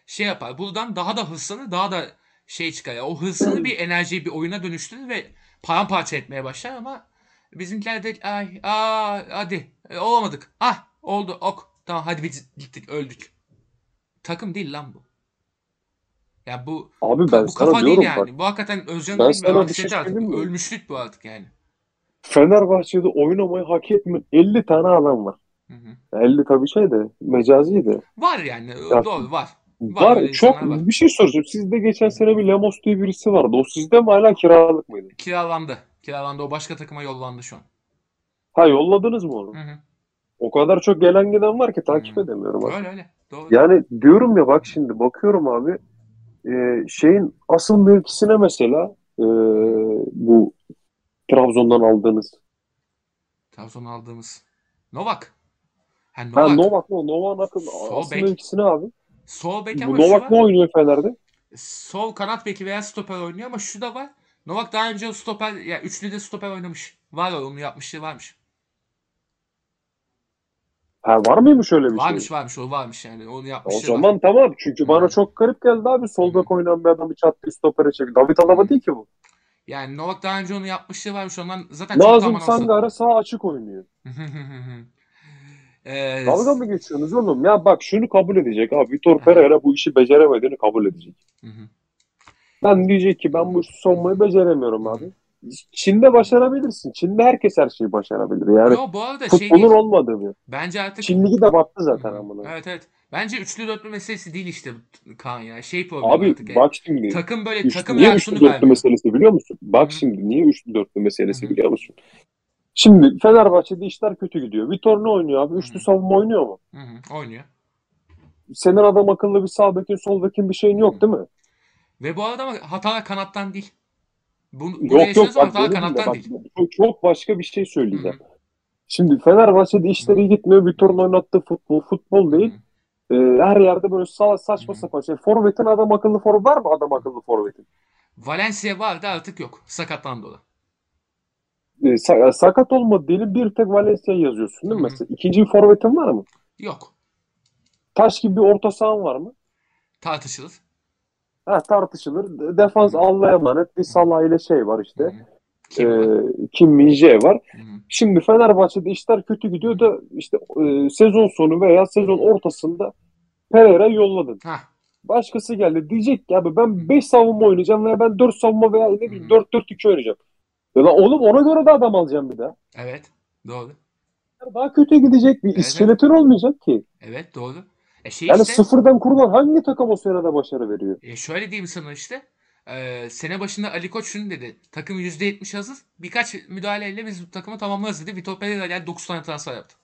şey yapar. Buradan daha da hırslanır, daha da şey çıkar. Yani o hırsını bir enerjiyi bir oyuna dönüştürür ve paramparça etmeye başlar ama bizimkiler de ay aa hadi e, olamadık. Ah oldu ok. Tamam hadi biz gittik öldük. Takım değil lan bu. Ya bu Abi ben bu sana kafa değil diyorum yani. bak Bu hakikaten Özcan'ın bir şey artık. Ölmüşlük bu artık yani. Fenerbahçe'de oynamayı hak etmeyen 50 tane adam var. Hı hı. 50 tabii şey de mecazi de. Var yani Ya- doğru var. Var, Var, çok var. bir şey soracağım. Sizde geçen sene bir Lemos diye birisi vardı. O sizde mi hala kiralık mıydı? Kiralandı. Kiralandı. O başka takıma yollandı şu an. Ha yolladınız mı onu? Hı hı. O kadar çok gelen giden var ki takip Hı. edemiyorum. Öyle öyle. Doğru. Yani diyorum ya bak şimdi bakıyorum abi e, şeyin asıl mevkisine mesela e, bu Trabzon'dan aldığınız. Trabzon aldığımız. Novak. Ha Ha Novak. Novak mı? Novak'ın akıl, bek. mevkisine abi. Sol bek ama Novak ne oynuyor Fener'de? Sol kanat beki veya stoper oynuyor ama şu da var. Novak daha önce stoper ya yani üçlü de stoper oynamış. Var onu yapmışlığı varmış. Ha var mıymış öyle bir Varmış şey? varmış o varmış yani. Onu O yapmışlığı var. zaman tamam. Çünkü Hı. bana çok garip geldi abi. Sol bek oynayan bir adamı çattı stopere çekti. David Alaba değil ki bu. Yani Novak daha önce onu yapmışlığı varmış. Ondan zaten Nazım. Sangare sağ açık oynuyor. <laughs> Ee, Dalga mı geçiyorsunuz oğlum? Ya bak şunu kabul edecek abi. Vitor Pereira bu işi beceremediğini kabul edecek. Ben diyecek ki ben bu işi sonmayı beceremiyorum abi. Çin'de başarabilirsin. Çin'de herkes her şeyi başarabilir. Yani Yo bu arada şey futbolun değil. olmadığı bir. Bence artık Çin Ligi de battı zaten amına. Evet evet. Bence üçlü dörtlü meselesi değil işte Kaan ya. Şey problemi Abi artık yani. bak şimdi. Takım böyle Üç- takım niye üçlü dörtlü vermiyor. meselesi biliyor musun? Bak Hı hı. şimdi niye üçlü dörtlü meselesi Hı hı. biliyor musun? Şimdi Fenerbahçe'de işler kötü gidiyor. Vitor ne oynuyor abi? Üçlü Hı. savunma oynuyor mu? Hı hı, oynuyor. Senin adam akıllı bir sağ bekin, sol bekin bir şeyin yok değil mi? Ve bu arada hatalar kanattan değil. Bu, bunu Yok yok bak hatalar dedim de kanattan bak değil. çok, başka bir şey Hı söyleyeceğim. hı. Şimdi Fenerbahçe'de işleri gitmiyor. Vitor'un oynattığı futbol futbol değil. Ee, her yerde böyle sağ, saçma Hı hı. sapan şey. Forvet'in adam akıllı forvet var mı adam akıllı forvetin? Valencia vardı artık yok. Sakattan dolayı. Ee, sa- sakat olmadı diyelim bir tek Valencia'yı yazıyorsun değil mi Hı hı. mesela? İkinci bir forvetin var mı? Yok. Taş gibi bir orta sahan var mı? Tartışılır. Ha, tartışılır. De- Defans Allah'a emanet. Bir Salah ile şey var işte. hı. Kim? Ee, Kim Min-jae var. Hı. Şimdi Fenerbahçe'de işler kötü gidiyor da işte e, sezon sonu veya sezon ortasında Pereira yolladın. Başkası geldi diyecek ki abi ben 5 savunma oynayacağım veya ben 4 savunma veya ne bileyim Hı. 4-4-2 oynayacağım. Ya lan oğlum ona göre de adam alacağım bir daha. Evet. Doğru. Daha kötü gidecek bir Evet. iskeleton olmayacak ki. Evet doğru. E şey Yani işte sıfırdan kurulan hangi takım o senede başarı veriyor? e şöyle diyeyim sana işte. E, sene başında Ali Koç şunu dedi. Takım %70 hazır. Birkaç müdahaleyle biz bu takımı tamamlarız dedi. Vitor Pereira geldi 9 tane transfer yaptı.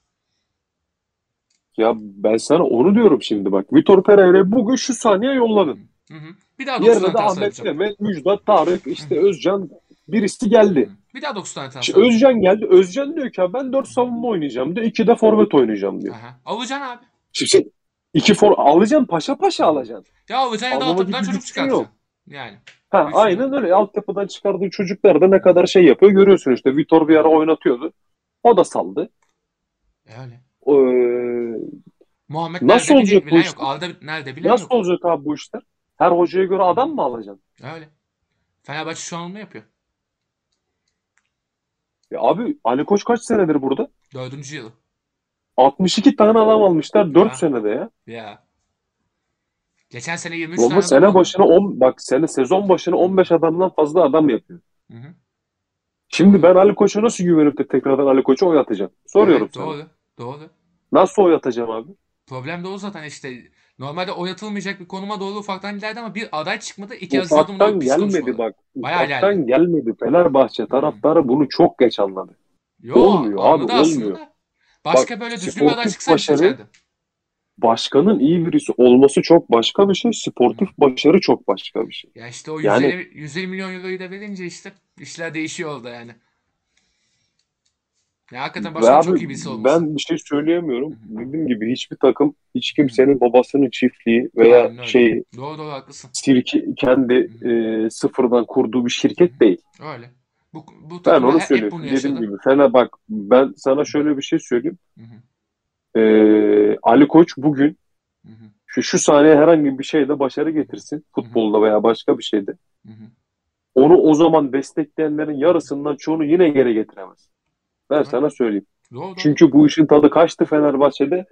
Ya ben sana onu diyorum şimdi bak. Vitor Pereira'yı bugün şu saniye yolladın. Hı hı. Bir daha 9 Yerine tane de transfer Ahmet. Mehmet, Müjdat, Tarık, işte Özcan birisi geldi. Bir daha 9 tane transfer. Özcan geldi. Özcan diyor ki "Ya ben 4 savunma oynayacağım diyor. 2 de forvet oynayacağım diyor. Aha. Alacaksın abi. Şimdi iki for alacaksın paşa paşa alacaksın. Ya alacaksın ya da gibi çocuk şey yok. Yani. Ha aynen öyle. Altyapıdan çıkardığı çocuklar da ne kadar şey yapıyor görüyorsun işte. Vitor bir ara oynatıyordu. O da saldı. E öyle. Ee, Muhammed Nasıl olacak bu işler? yok. Arda nerede bilen nasıl yok. olacak abi bu işler? Her hocaya göre adam mı alacaksın? Öyle. Fenerbahçe şu an onu yapıyor. Ya abi Ali Koç kaç senedir burada? Dördüncü yılı. 62 tane adam almışlar 4 Ha. senede ya. Ya. Geçen sene 23 Baba tane sene başına 10 bak sene sezon başına 15 adamdan fazla adam yapıyor. Hı hı. Şimdi ben Ali Koç'a nasıl güvenip de tekrardan Ali Koç'a oy atacağım? Soruyorum Evet, sana. doğru. Doğru. Nasıl oy atacağım abi? Problem de o zaten işte. Normalde oynatılmayacak bir konuma doğru ufaktan giderdi ama bir aday çıkmadı. İki Yıldırım'ın Ufaktan gelmedi bak. Bayağı Ufaktan gelmedi. Fenerbahçe taraftarı bunu çok geç anladı. Yo, Olmuyor abi, aslında. olmuyor. Başka Bak, böyle düzgün bir aday çıksaydı başarı-. Başkanın iyi birisi olması çok başka bir şey. Sportif başarı çok başka bir şey. Ya işte o Yani- 150, 150 milyon euroyu da verince işte işler değişiyor orada yani. Ya hakikaten başkan çok abi iyi birisi olmuş. ben bir şey söyleyemiyorum. Hı. Dediğim gibi hiçbir takım hiç kimsenin babasının çiftliği veya Aynen öyle. şey Doğru doğru haklısın. sirki kendi e, sıfırdan kurduğu bir şirket değil. Öyle. Bu, bu Ben onu söylüyorum. Dediğim gibi Fener bak ben sana şöyle bir şey söyleyeyim. Hı hı, Ee, Ali Koç bugün hı hı, şu, şu saniye herhangi bir şeyde başarı getirsin. Futbolda veya başka bir şeyde. hı hı. Onu o zaman destekleyenlerin yarısından çoğunu yine geri getiremez. Ben Evet. sana söyleyeyim. Doğru. Çünkü bu işin tadı kaçtı Fenerbahçe'de.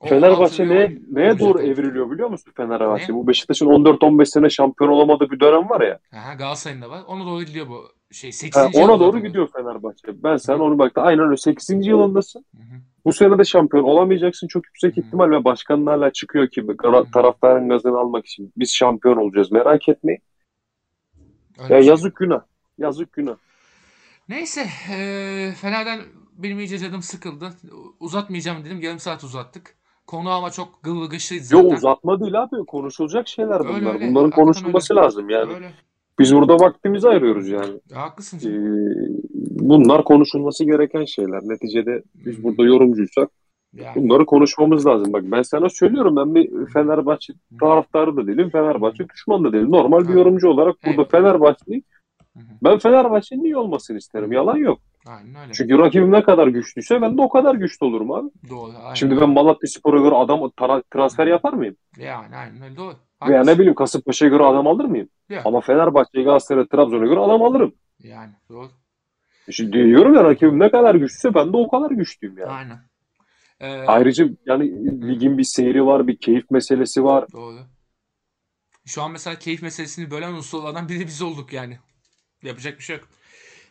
O Fenerbahçe neye, neye doğru evriliyor biliyor musun Fenerbahçe? Ne? Bu Beşiktaş'ın 14-15 sene şampiyon olamadığı bir dönem var ya. Aha, Galatasaray'ın da var. Ona doğru gidiyor bu şey. 8. Ha, ona doğru gidiyor Fenerbahçe. Ben sana onu bak aynen öyle 8. yılındasın. Hı hı. Bu sene de şampiyon olamayacaksın çok yüksek ihtimal ve başkanın hala çıkıyor ki taraftarın gazını almak için. Biz şampiyon olacağız merak etmeyin. Öyle Ya şey. yazık günah. Yazık günah. Neyse. eee Fener'den benim iyice canım sıkıldı. Uzatmayacağım dedim. Yarım saat uzattık. Konu ama çok gılgışlıydı zaten. uzatma değil abi. Konuşulacak şeyler bunlar. Öyle öyle. Bunların Hakikaten konuşulması öyle. lazım yani. Öyle. Biz burada vaktimizi ayırıyoruz yani. Ya, haklısın Ee, bunlar konuşulması gereken şeyler. Neticede biz burada yorumcuysak Yani. bunları konuşmamız lazım. Bak ben sana söylüyorum ben bir Fenerbahçe taraftarı da değilim. Fenerbahçe düşman da değilim. Normal bir Evet. yorumcu olarak burada Hı hı. ben Fenerbahçe'nin iyi olmasını isterim. Yalan yok. Aynen öyle. Çünkü rakibim ne kadar güçlüyse ben de o kadar güçlü olurum abi. Doğru. Aynen. Şimdi ben Malatya Spor'a göre adam transfer yapar mıyım? Yani aynen öyle. Doğru. Veya Haklısın. ne bileyim Kasımpaşa'ya göre adam alır mıyım? Yok. Ama Fenerbahçe, Galatasaray, Trabzon'a göre adam alırım. Yani doğru. Şimdi diyorum ya rakibim ne kadar güçlüyse ben de o kadar güçlüyüm yani. Aynen. Ee, Ayrıca yani ligin bir seyri var, bir keyif meselesi var. Doğru. Şu an mesela keyif meselesini bölen unsurlardan biri biz olduk yani. Yapacak bir şey yok.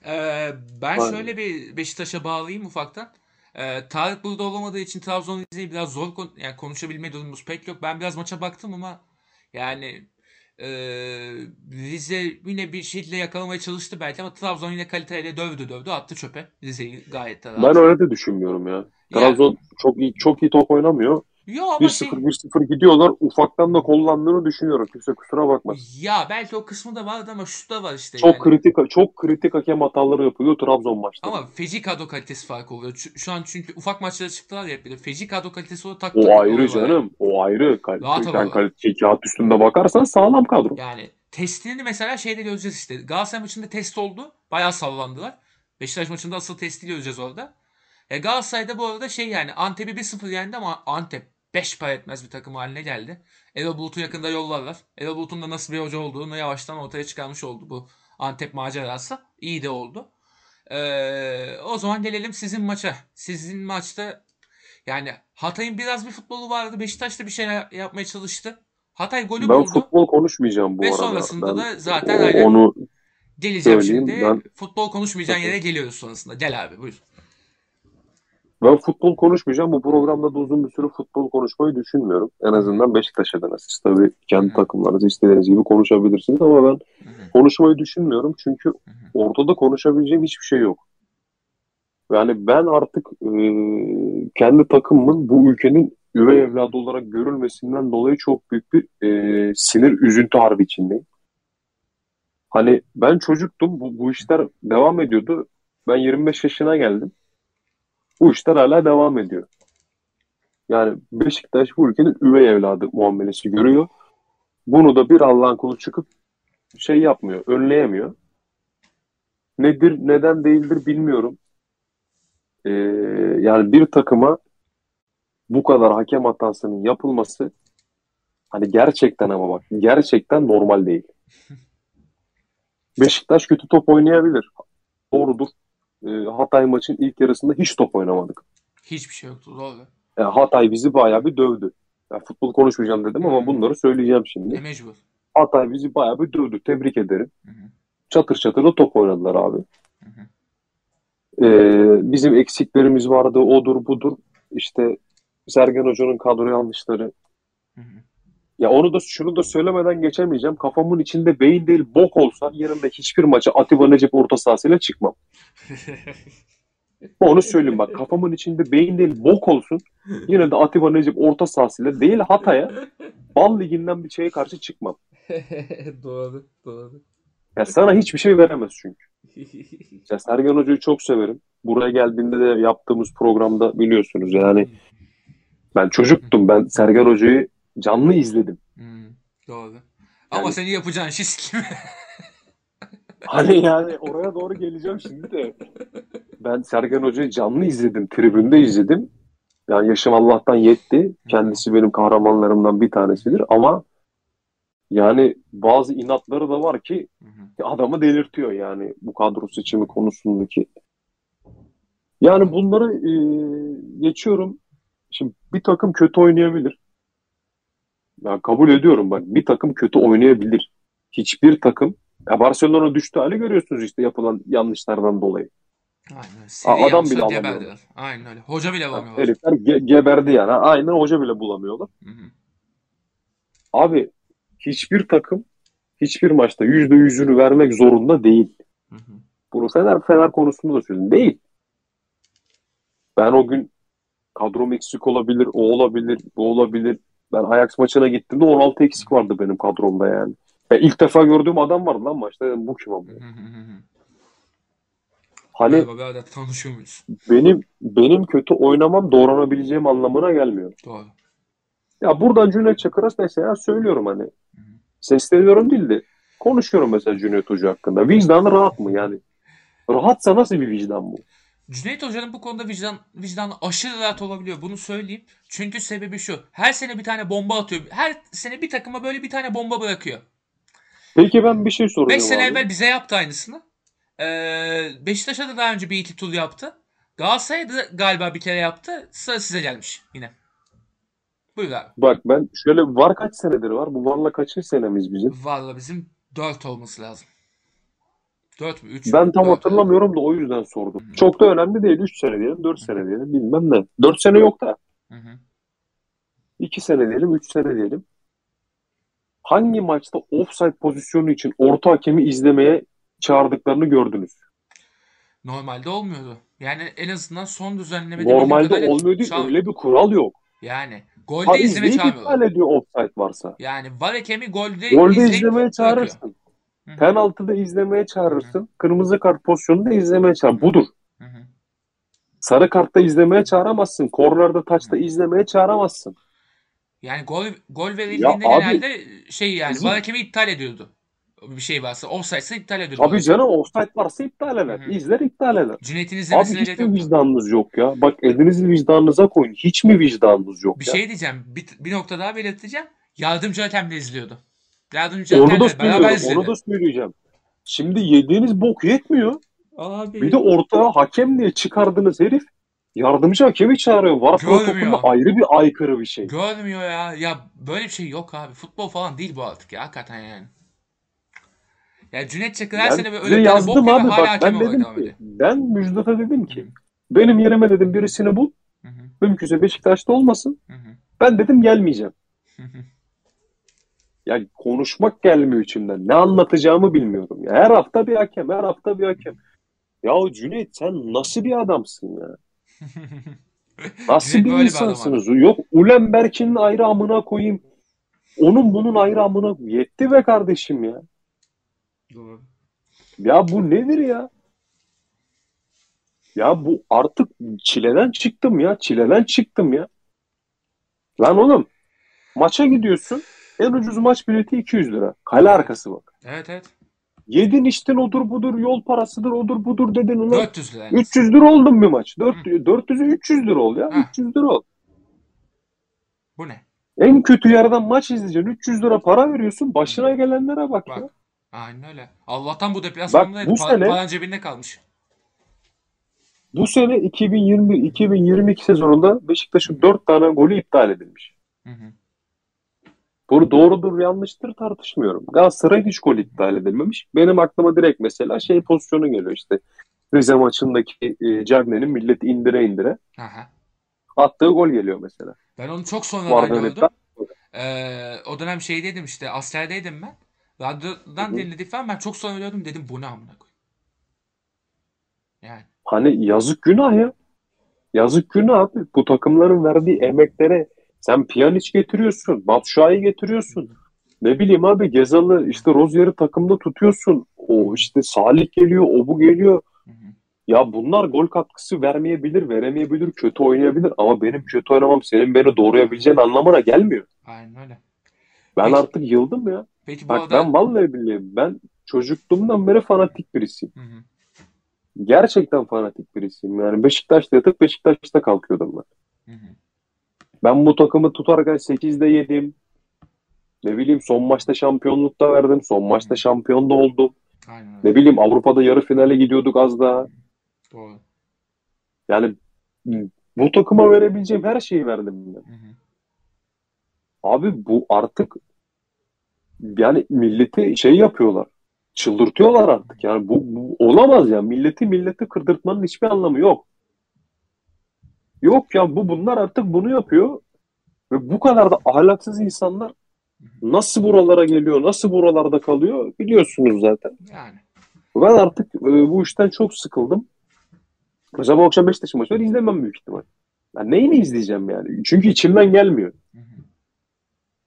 Ee, ben Aynen. şöyle bir Beşiktaş'a bağlayayım ufaktan. Ee, Tarık burada olamadığı için Trabzon'u izleyi biraz zor kon- yani konuşabilme durumumuz pek yok. Ben biraz maça baktım ama yani e, Rize yine bir şekilde yakalamaya çalıştı belki ama Trabzon yine kaliteyle dövdü dövdü attı çöpe. Rize'yi gayet de rahat. Ben öyle de düşünmüyorum ya. Trabzon çok iyi çok iyi top oynamıyor. Yo ama şey 1-0 1-0 gidiyorlar. Ufaktan da kullandığını düşünüyorum. Kimse kusura bakmasın. ya belki o kısmı da vardı ama şu da var işte Çok yani. kritik çok kritik hakem hataları yapıyor Trabzon maçta. Ama feci kadro kalitesi farkı oluyor. Şu, an çünkü ufak maçlara çıktılar ya hep bir de. Feci kadro kalitesi olarak takdir O ayrı canım. O ayrı. Kal- Rahat kalite kağıt üstünde bakarsan sağlam kadro. Yani testini mesela şeyde göreceğiz işte. Galatasaray maçında test oldu. Bayağı sallandılar. Beşiktaş maçında asıl testi göreceğiz orada. E Galatasaray'da bu arada şey yani Antep'i 1-0 yendi ama Antep 5 para etmez bir takım haline geldi. Erol Bulut'u yakında yollarlar. Erol Bulut'un da nasıl bir hoca olduğunu yavaştan ortaya çıkarmış oldu bu Antep macerası. İyi de oldu. Ee, o zaman gelelim sizin maça. Sizin maçta yani Hatay'ın biraz bir futbolu vardı. Beşiktaş da bir şeyler yapmaya çalıştı. Hatay golü Ben buldu. futbol konuşmayacağım bu Ve arada. sonrasında Ben da zaten o- onu geleceğim söyleyeyim. şimdi. Ben- Futbol konuşmayacağın yere geliyoruz sonrasında. Gel abi buyur. Ben futbol konuşmayacağım. Bu programda da uzun bir süre futbol konuşmayı düşünmüyorum. En azından Beşiktaş adına. Siz tabii kendi takımlarınızı istediğiniz gibi konuşabilirsiniz ama ben konuşmayı düşünmüyorum. Çünkü ortada konuşabileceğim hiçbir şey yok. Yani ben artık e, kendi takımımın bu ülkenin üvey evladı olarak görülmesinden dolayı çok büyük bir e, sinir, üzüntü harbi içindeyim. Hani ben çocuktum, bu, bu işler devam ediyordu. Ben 25 yaşına geldim. Bu işler hala devam ediyor. Yani Beşiktaş bu ülkenin üvey evladı muamelesi görüyor. Bunu da bir Allah'ın kulu çıkıp şey yapmıyor, önleyemiyor. Nedir, neden değildir bilmiyorum. Ee, yani bir takıma bu kadar hakem hatasının yapılması hani gerçekten ama bak gerçekten normal değil. <laughs> Beşiktaş kötü top oynayabilir. Doğrudur. Ee, Hatay maçın ilk yarısında hiç top oynamadık. Hiçbir şey yoktu doğru. Yani Hatay bizi bayağı bir dövdü. Ya futbol konuşmayacağım dedim ama bunları söyleyeceğim E şimdi. mecbur. Hatay bizi bayağı bir dövdü. Tebrik ederim. Hı hı, Çatır çatır da top oynadılar abi. hı hı. Ee, bizim eksiklerimiz vardı. Odur budur. İşte Sergen Hoca'nın kadro yanlışları. Hı hı. Ya onu da şunu da söylemeden geçemeyeceğim. Kafamın içinde beyin değil bok olsa yanımda hiçbir maça Atiba Necip orta sahasıyla çıkmam. Onu söyleyeyim bak. Kafamın içinde beyin değil bok olsun. Yine de Atiba Necip orta sahasıyla değil Hatay'a Bal Ligi'nden bir şeye karşı çıkmam. <laughs> doğru, doğru. Ya sana hiçbir şey veremez çünkü. Ya Sergen Hoca'yı çok severim. Buraya geldiğinde de yaptığımız programda biliyorsunuz yani ben çocuktum. Ben Sergen Hoca'yı canlı izledim. Hmm, doğru. Ama Yani- senin yapacağın şey sikim. <laughs> Hani yani oraya doğru geleceğim şimdi de. Ben Sergen Hoca'yı canlı izledim. Tribünde izledim. Yani yaşım Allah'tan yetti. Kendisi benim kahramanlarımdan bir tanesidir. Ama yani bazı inatları da var ki adamı delirtiyor yani bu kadro seçimi konusundaki. Yani bunları e, geçiyorum. Şimdi bir takım kötü oynayabilir. Ya kabul ediyorum bak bir takım kötü oynayabilir. Hiçbir takım ya Barcelona düştü hali görüyorsunuz işte yapılan yanlışlardan dolayı. Aynen. Seri adam bile geberdiler. Aynen öyle. Hoca bile Ya alamıyorlar. herifler ge- geberdi yani. Aynen hoca bile bulamıyorlar. Hı hı. Abi hiçbir takım hiçbir maçta yüzde yüzünü vermek zorunda değil. Hı hı. Bunu Fener, Fener konusunda da söyledim. Değil. Ben o gün kadrom eksik olabilir, o olabilir, bu olabilir. Ben Ajax maçına gittiğimde 16 eksik vardı benim kadromda yani. Ya ilk defa gördüğüm adam vardı lan maçta. Dedim, bu kim ama? Hani Merhaba birader tanışıyor muyuz? benim benim kötü oynamam doğranabileceğim anlamına gelmiyor. Doğru. Ya buradan Cüneyt Çakır'a mesela söylüyorum hani. Sesleniyorum değil de konuşuyorum mesela Cüneyt Hoca hakkında. Vicdanı rahat mı yani? Rahatsa nasıl bir vicdan bu? Cüneyt Hoca'nın bu konuda vicdan, vicdanı aşırı rahat olabiliyor. Bunu söyleyeyim. Çünkü sebebi şu. Her sene bir tane bomba atıyor. Her sene bir takıma böyle bir tane bomba bırakıyor. Peki ben bir şey 5 soracağım sene abi. evvel bize yaptı aynısını. Ee, Beşiktaş'a da daha önce bir iki tur yaptı. Galatasaray'a da galiba bir kere yaptı. Sıra size gelmiş yine. Buyur abi. Bak ben şöyle var kaç senedir var? Bu varla kaçıncı senemiz bizim? Valla bizim 4 olması lazım. 4 mü? 3 Ben tam hatırlamıyorum da o yüzden sordum. Çok da önemli değil. 3 sene diyelim, 4 sene diyelim bilmem ne. 4 sene yok da. Hı hı. 2 sene diyelim, 3 sene diyelim. Hangi maçta offside pozisyonu için orta hakemi izlemeye çağırdıklarını gördünüz? Normalde olmuyordu. Yani en azından son düzenlemede Normalde olmuyor değil. Öyle bir kural yok. Yani golde Ha izleme çağırmıyorlar. iptal ediyor offside varsa. Yani var hakemi golde, Golde izlemeye çağırırsın. Penaltıda izlemeye çağırırsın. Kırmızı kart pozisyonunda izlemeye çağır. Budur. Hı hı. Sarı kartta izlemeye çağıramazsın. Kornerde taçta izlemeye çağıramazsın. Yani gol gol verildiğinde Ya abi, genelde şey yani bizim- var hakemi iptal ediyordu. Bir şey varsa offside'sa iptal ediyordu. hakemi. canım offside varsa iptal eder. Hı hı. İzler iptal eder. Cüneyt'in Abi izlemesine hiç mi yok. vicdanınız yok ya? Bak elinizi vicdanınıza koyun. Hiç mi vicdanınız yok Bir ya? şey diyeceğim. Bir, bir nokta daha belirteceğim. Yardımcı hakem de izliyordu. Yardımcı Onu da hakem de beraber izledi. Onu da söyleyeceğim. Şimdi yediğiniz bok yetmiyor. Abi. Bir de ortaya hakem diye çıkardığınız herif yardımcı hakemi çağırıyor. Var protokolüne ayrı bir aykırı bir şey. Görmüyor ya. Ya böyle bir şey yok abi. Futbol falan değil bu artık ya. Hakikaten yani. Ya Cüneyt Çakır her sene öyle bir bok abi. hala Bak hakem ben dedim ki ediyor. ben Müjdat'a dedim ki benim yerime dedim birisini bul. Hı hı, Mümkünse Beşiktaş'ta olmasın. hı hı, Ben dedim gelmeyeceğim. hı hı. Yani konuşmak gelmiyor içimden. Ne anlatacağımı bilmiyorum. Ya. Her hafta bir hakem, her hafta bir hakem. Ya Cüneyt sen nasıl bir adamsın ya? <laughs> Nasıl bir böyle bir insansınız? Yok Ulenberg'in ayrı amına koyayım. Onun bunun ayrı amına yetti be kardeşim ya. Doğru. Ya bu nedir ya? Ya bu artık çileden çıktım ya. Çileden çıktım ya. Lan oğlum maça gidiyorsun. En ucuz maç bileti 200 lira. Kale arkası bak. Evet evet. Yedin içtin odur budur yol parasıdır odur budur dedin ulan. 400 lira. yani. 300 lira oldu mu bir maç? 400, 400'ü 300 lira ol ya. Hı. 300 lira ol. Bu ne? En kötü yerden maç izleyeceksin. 300 lira para veriyorsun. Başına gelenlere bak ya. Bak. Aynen öyle. Allah'tan bu deplasmandaydı. bu Pa- sene- paran cebinde kalmış. Bu sene 2021-2022 sezonunda Beşiktaş'ın 4 tane golü iptal edilmiş. Hı hı. Bu doğrudur yanlıştır tartışmıyorum. Galatasaray'ın hiç gol iptal edilmemiş. Benim aklıma direkt mesela şey pozisyonu geliyor işte. Rize maçındaki e, Cagney'in milleti indire indire Aha. attığı gol geliyor mesela. Ben onu çok sonradan gördüm. Ee, o dönem şeydeydim işte askerdeydim ben. Radyodan Hı hı. dinledik falan ben çok sonra gördüm dedim bu ne amına koyayım. Yani Hani yazık günah ya. Yazık günah abi. Bu takımların verdiği emeklere sen Pjanic getiriyorsun. Batshuayi getiriyorsun. Ne bileyim abi Gezal'ı işte Rozier'i takımda tutuyorsun. O işte Salih geliyor, o bu geliyor. Ya bunlar gol katkısı vermeyebilir, veremeyebilir, kötü oynayabilir ama benim kötü oynamam senin beni doğrayabileceğin anlamına gelmiyor. aynen öyle. Ben Peki- artık yıldım ya. Peki bu Bak arada ben vallahi billahi ben çocukluğumdan beri fanatik birisiyim. Hı hı. Gerçekten fanatik birisiyim. Yani Beşiktaş'ta yatıp Beşiktaş'ta kalkıyordum ben. Hı hı. Ben bu takımı tutarken 8'de yedim. Ne bileyim son maçta şampiyonlukta verdim. Son maçta şampiyon da oldum. Aynen. Ne bileyim Avrupa'da yarı finale gidiyorduk az daha. Doğru. Yani bu takıma verebileceğim her şeyi verdim ben. Hı hı. Abi bu artık yani milleti şey yapıyorlar. Çıldırtıyorlar artık. Yani bu, bu olamaz ya. Milleti milleti kırdırtmanın hiçbir anlamı yok. Yok ya bu bunlar artık bunu yapıyor. Ve bu kadar da ahlaksız insanlar nasıl buralara geliyor, nasıl buralarda kalıyor biliyorsunuz zaten. Yani. Ben artık e, bu işten çok sıkıldım. Mesela bu akşam Beşiktaş'ın maçı var izlemem büyük ihtimal. Ya neyini izleyeceğim yani? Çünkü içimden gelmiyor.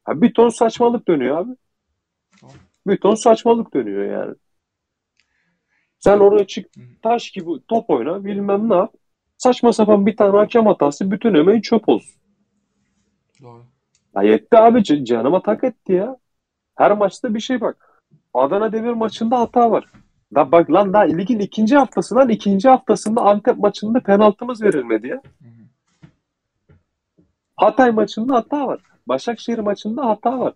Ha, bir ton saçmalık dönüyor abi. Bir ton saçmalık dönüyor yani. Sen oraya çık taş gibi top oyna bilmem ne yap. Saçma sapan bir tane hakem hatası bütün emeğin çöp olsun. Doğru. Ya yetti abi c- canıma tak etti ya. Her maçta bir şey bak. Adana Demir maçında hata var. Da bak lan daha ligin ikinci haftasından ikinci haftasında Antep maçında penaltımız verilmedi ya. Hatay maçında hata var. Başakşehir maçında hata var.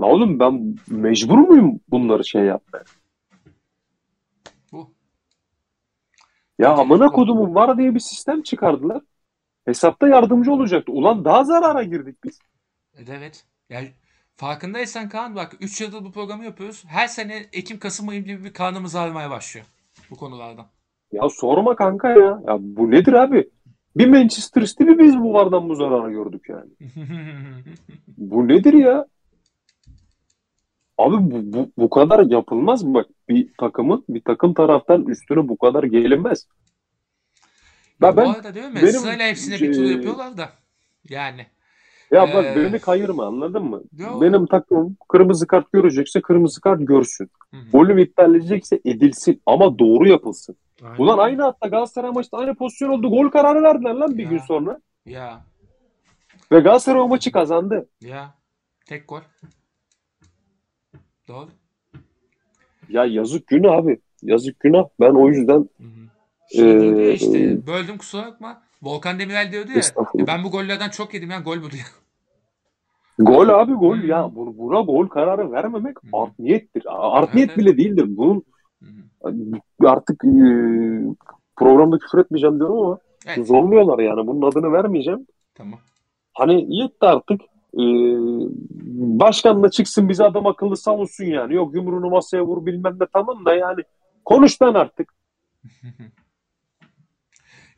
La oğlum ben mecbur muyum bunları şey yapmaya? Ya amına kodumun var diye bir sistem çıkardılar. Hesapta yardımcı olacaktı. Ulan daha zarara girdik biz. Evet. Yani farkındaysan Kaan bak 3 yıldır bu programı yapıyoruz. Her sene Ekim Kasım ayı gibi bir karnımız ağrımaya başlıyor bu konulardan. Ya sorma kanka ya. Ya bu nedir abi? Bir Manchester City bir biz bu vardan bu zararı gördük yani. <laughs> Bu nedir ya? Abi bu, bu, bu kadar yapılmaz mı? Bak bir takımın, bir takım taraftan üstüne bu kadar gelinmez. Ben, Bu ben arada diyorum ya benim- sırayla hepsine bir tur yapıyorlar da. Yani. ya bak Ee, beni kayırma anladın mı? Yo. Benim takımım kırmızı kart görecekse kırmızı kart görsün. Golüm iptal edecekse edilsin ama doğru yapılsın. Aynen. Ulan aynı hatta Galatasaray maçta aynı pozisyon oldu. Gol kararı verdiler lan bir Ya. gün sonra. Ya. Ve Galatasaray o maçı kazandı. Ya. Tek gol. Doğru. Ya yazık günah abi. Yazık günah. Ben o yüzden Hı hı. Şey Ee, işte böldüm kusura bakma. Volkan Demirel diyordu ya. Estağfurullah. "Ya ben bu gollerden çok yedim ya gol bu diyor. <laughs> Gol abi gol ya. Bu- Buna gol kararı vermemek Hı. art niyettir. Art Evet, niyet evet. bile değildir. Bunun Hı hı. artık e, programda küfür etmeyeceğim diyorum ama Evet. zorluyorlar yani. Bunun adını vermeyeceğim. Tamam. Hani yetti artık. E, başkan da çıksın bize adam akıllı savunsun yani. Yok yumruğunu masaya vur bilmem ne tamam da yani. Konuş lan artık. <laughs>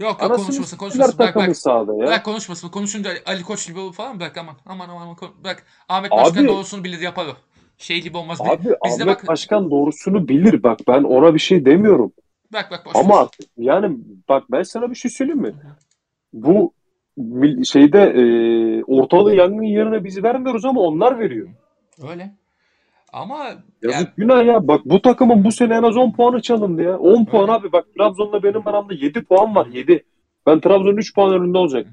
Yok yok konuşmasın konuşmasın. Bırak bırak. sahada ya. Bırak konuşmasın. Konuşunca Ali- Koç gibi falan bırak aman. Aman aman. Bırak. Ahmet Abi- Başkan doğrusunu bilir yapar o. Şey gibi olmaz. Abi Bizde Ahmet bak- Başkan doğrusunu bilir. Bak ben ona bir şey demiyorum. Bırak bak boş Ama artık yani bak ben sana bir şey söyleyeyim mi? Bu şeyde e, ortalığı yangın yerine biz vermiyoruz ama onlar veriyor. Öyle. Ama Yazık yani, günah ya. Bak bu takımın bu sene en az 10 puanı çalındı ya. 10 puan abi. Bak Trabzon'la benim aramda 7 puan var. 7. Ben Trabzon'un 3 puan önünde olacak.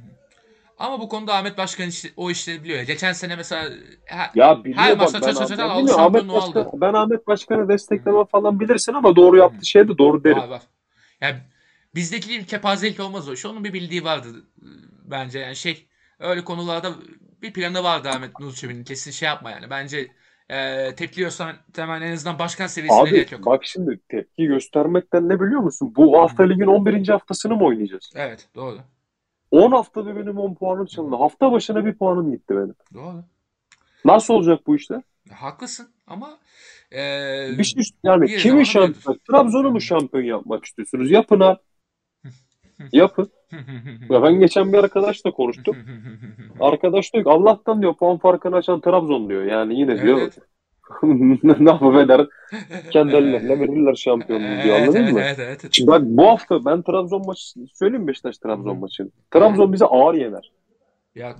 ama bu konuda Ahmet Başkan işte, o işleri biliyor. ya. Geçen sene mesela ha- Ya Her maçta çat çat çat aldı, şampiyonluğu Başkan, aldı. ben Ahmet Başkan'ı destekleme falan bilirsin ama doğru yaptığı şey de doğru derim. var var. Yani bizdeki kepazelik olmaz o iş. Onun bir bildiği vardı e, bence. Yani şey öyle konularda bir planı vardı Ahmet Nur Çebi'nin. Kesin şey yapma yani. Bence e, tepkiliyorsan hemen en azından başkan seviyesine Abi gerek yok. bak şimdi tepki göstermekten ne biliyor musun? Bu hafta ligin 11. haftasını mı oynayacağız? Evet doğru. 10 haftada benim 10 puanım çalındı. Hafta başına bir puanım gitti benim. Doğru. Nasıl olacak bu işler? Haklısın ama e, Bir şey yani kimi şampiyon? Trabzon'u mu şampiyon yapmak istiyorsunuz? Yapın abi. <laughs> Yapın. <laughs> Ya ben geçen bir arkadaşla konuştum. <laughs> Arkadaş diyor ki Allah'tan diyor puan farkını açan Trabzon diyor. Yani yine diyor Evet. ne yapıveder kendi ellerine verirler şampiyonluğu diyor Evet, anladın evet, mı? evet, evet. Şimdi bak bu hafta ben Trabzon maçı söyleyeyim Beşiktaş Trabzon maçını. Trabzon bizi ağır yener. Yok.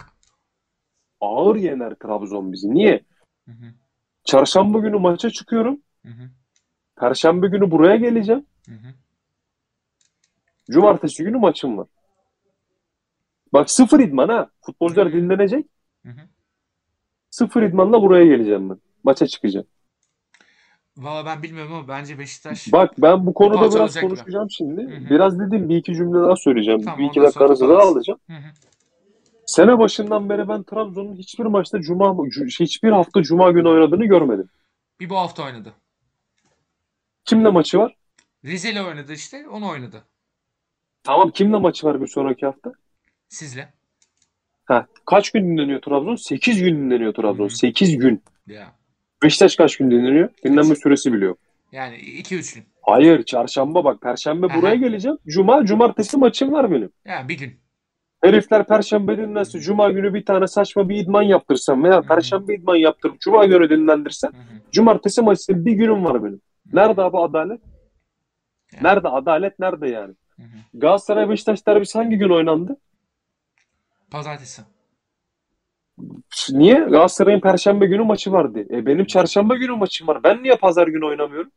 Ağır yener Trabzon bizi. Niye? Hı hı, Çarşamba günü maça çıkıyorum. hı hı, Perşembe günü buraya geleceğim. hı hı. Cumartesi günü maçım var. Bak sıfır idman ha. Futbolcular dinlenecek. Hı hı. Sıfır idmanla buraya geleceğim ben. Maça çıkacağım. Valla ben bilmiyorum ama bence Beşiktaş Bak ben bu konuda biraz konuşacağım şimdi. Hı hı. Biraz dedim bir iki cümle daha söyleyeceğim. Tamam, bir iki dakikanızı daha alacağım. Hı hı. Sene başından beri ben Trabzon'un hiçbir maçta cuma cu- hiçbir hafta cuma günü oynadığını görmedim. bir bu hafta oynadı. Kimle maçı var? Rize'yle oynadı işte. Onu oynadı. Tamam kimle maçı var bir sonraki hafta? Sizle. Ha, kaç gün dinleniyor Trabzon? 8 gün dinleniyor Trabzon. Hı hı. 8 gün. Ya. Beşiktaş kaç gün dinleniyor? Dinlenme süresi biliyor. Yani 2-3 gün. Hayır, çarşamba bak. Perşembe Aha. buraya geleceğim. Cuma, cumartesi maçım var benim. Yani bir gün. Herifler perşembe dinlense cuma günü bir tane saçma bir idman yaptırsam veya hı. perşembe idman yaptırıp cuma günü dinlendirsem Hı hı. cumartesi maçı bir günüm var benim. Nerede abi adalet? Yani. Nerede adalet? Nerede yani? Galatasaray Beşiktaş derbisi hangi gün oynandı? Pazartesi. Niye? Galatasaray'ın perşembe günü maçı vardı. E benim çarşamba günü maçım var. Ben niye pazar günü oynamıyorum?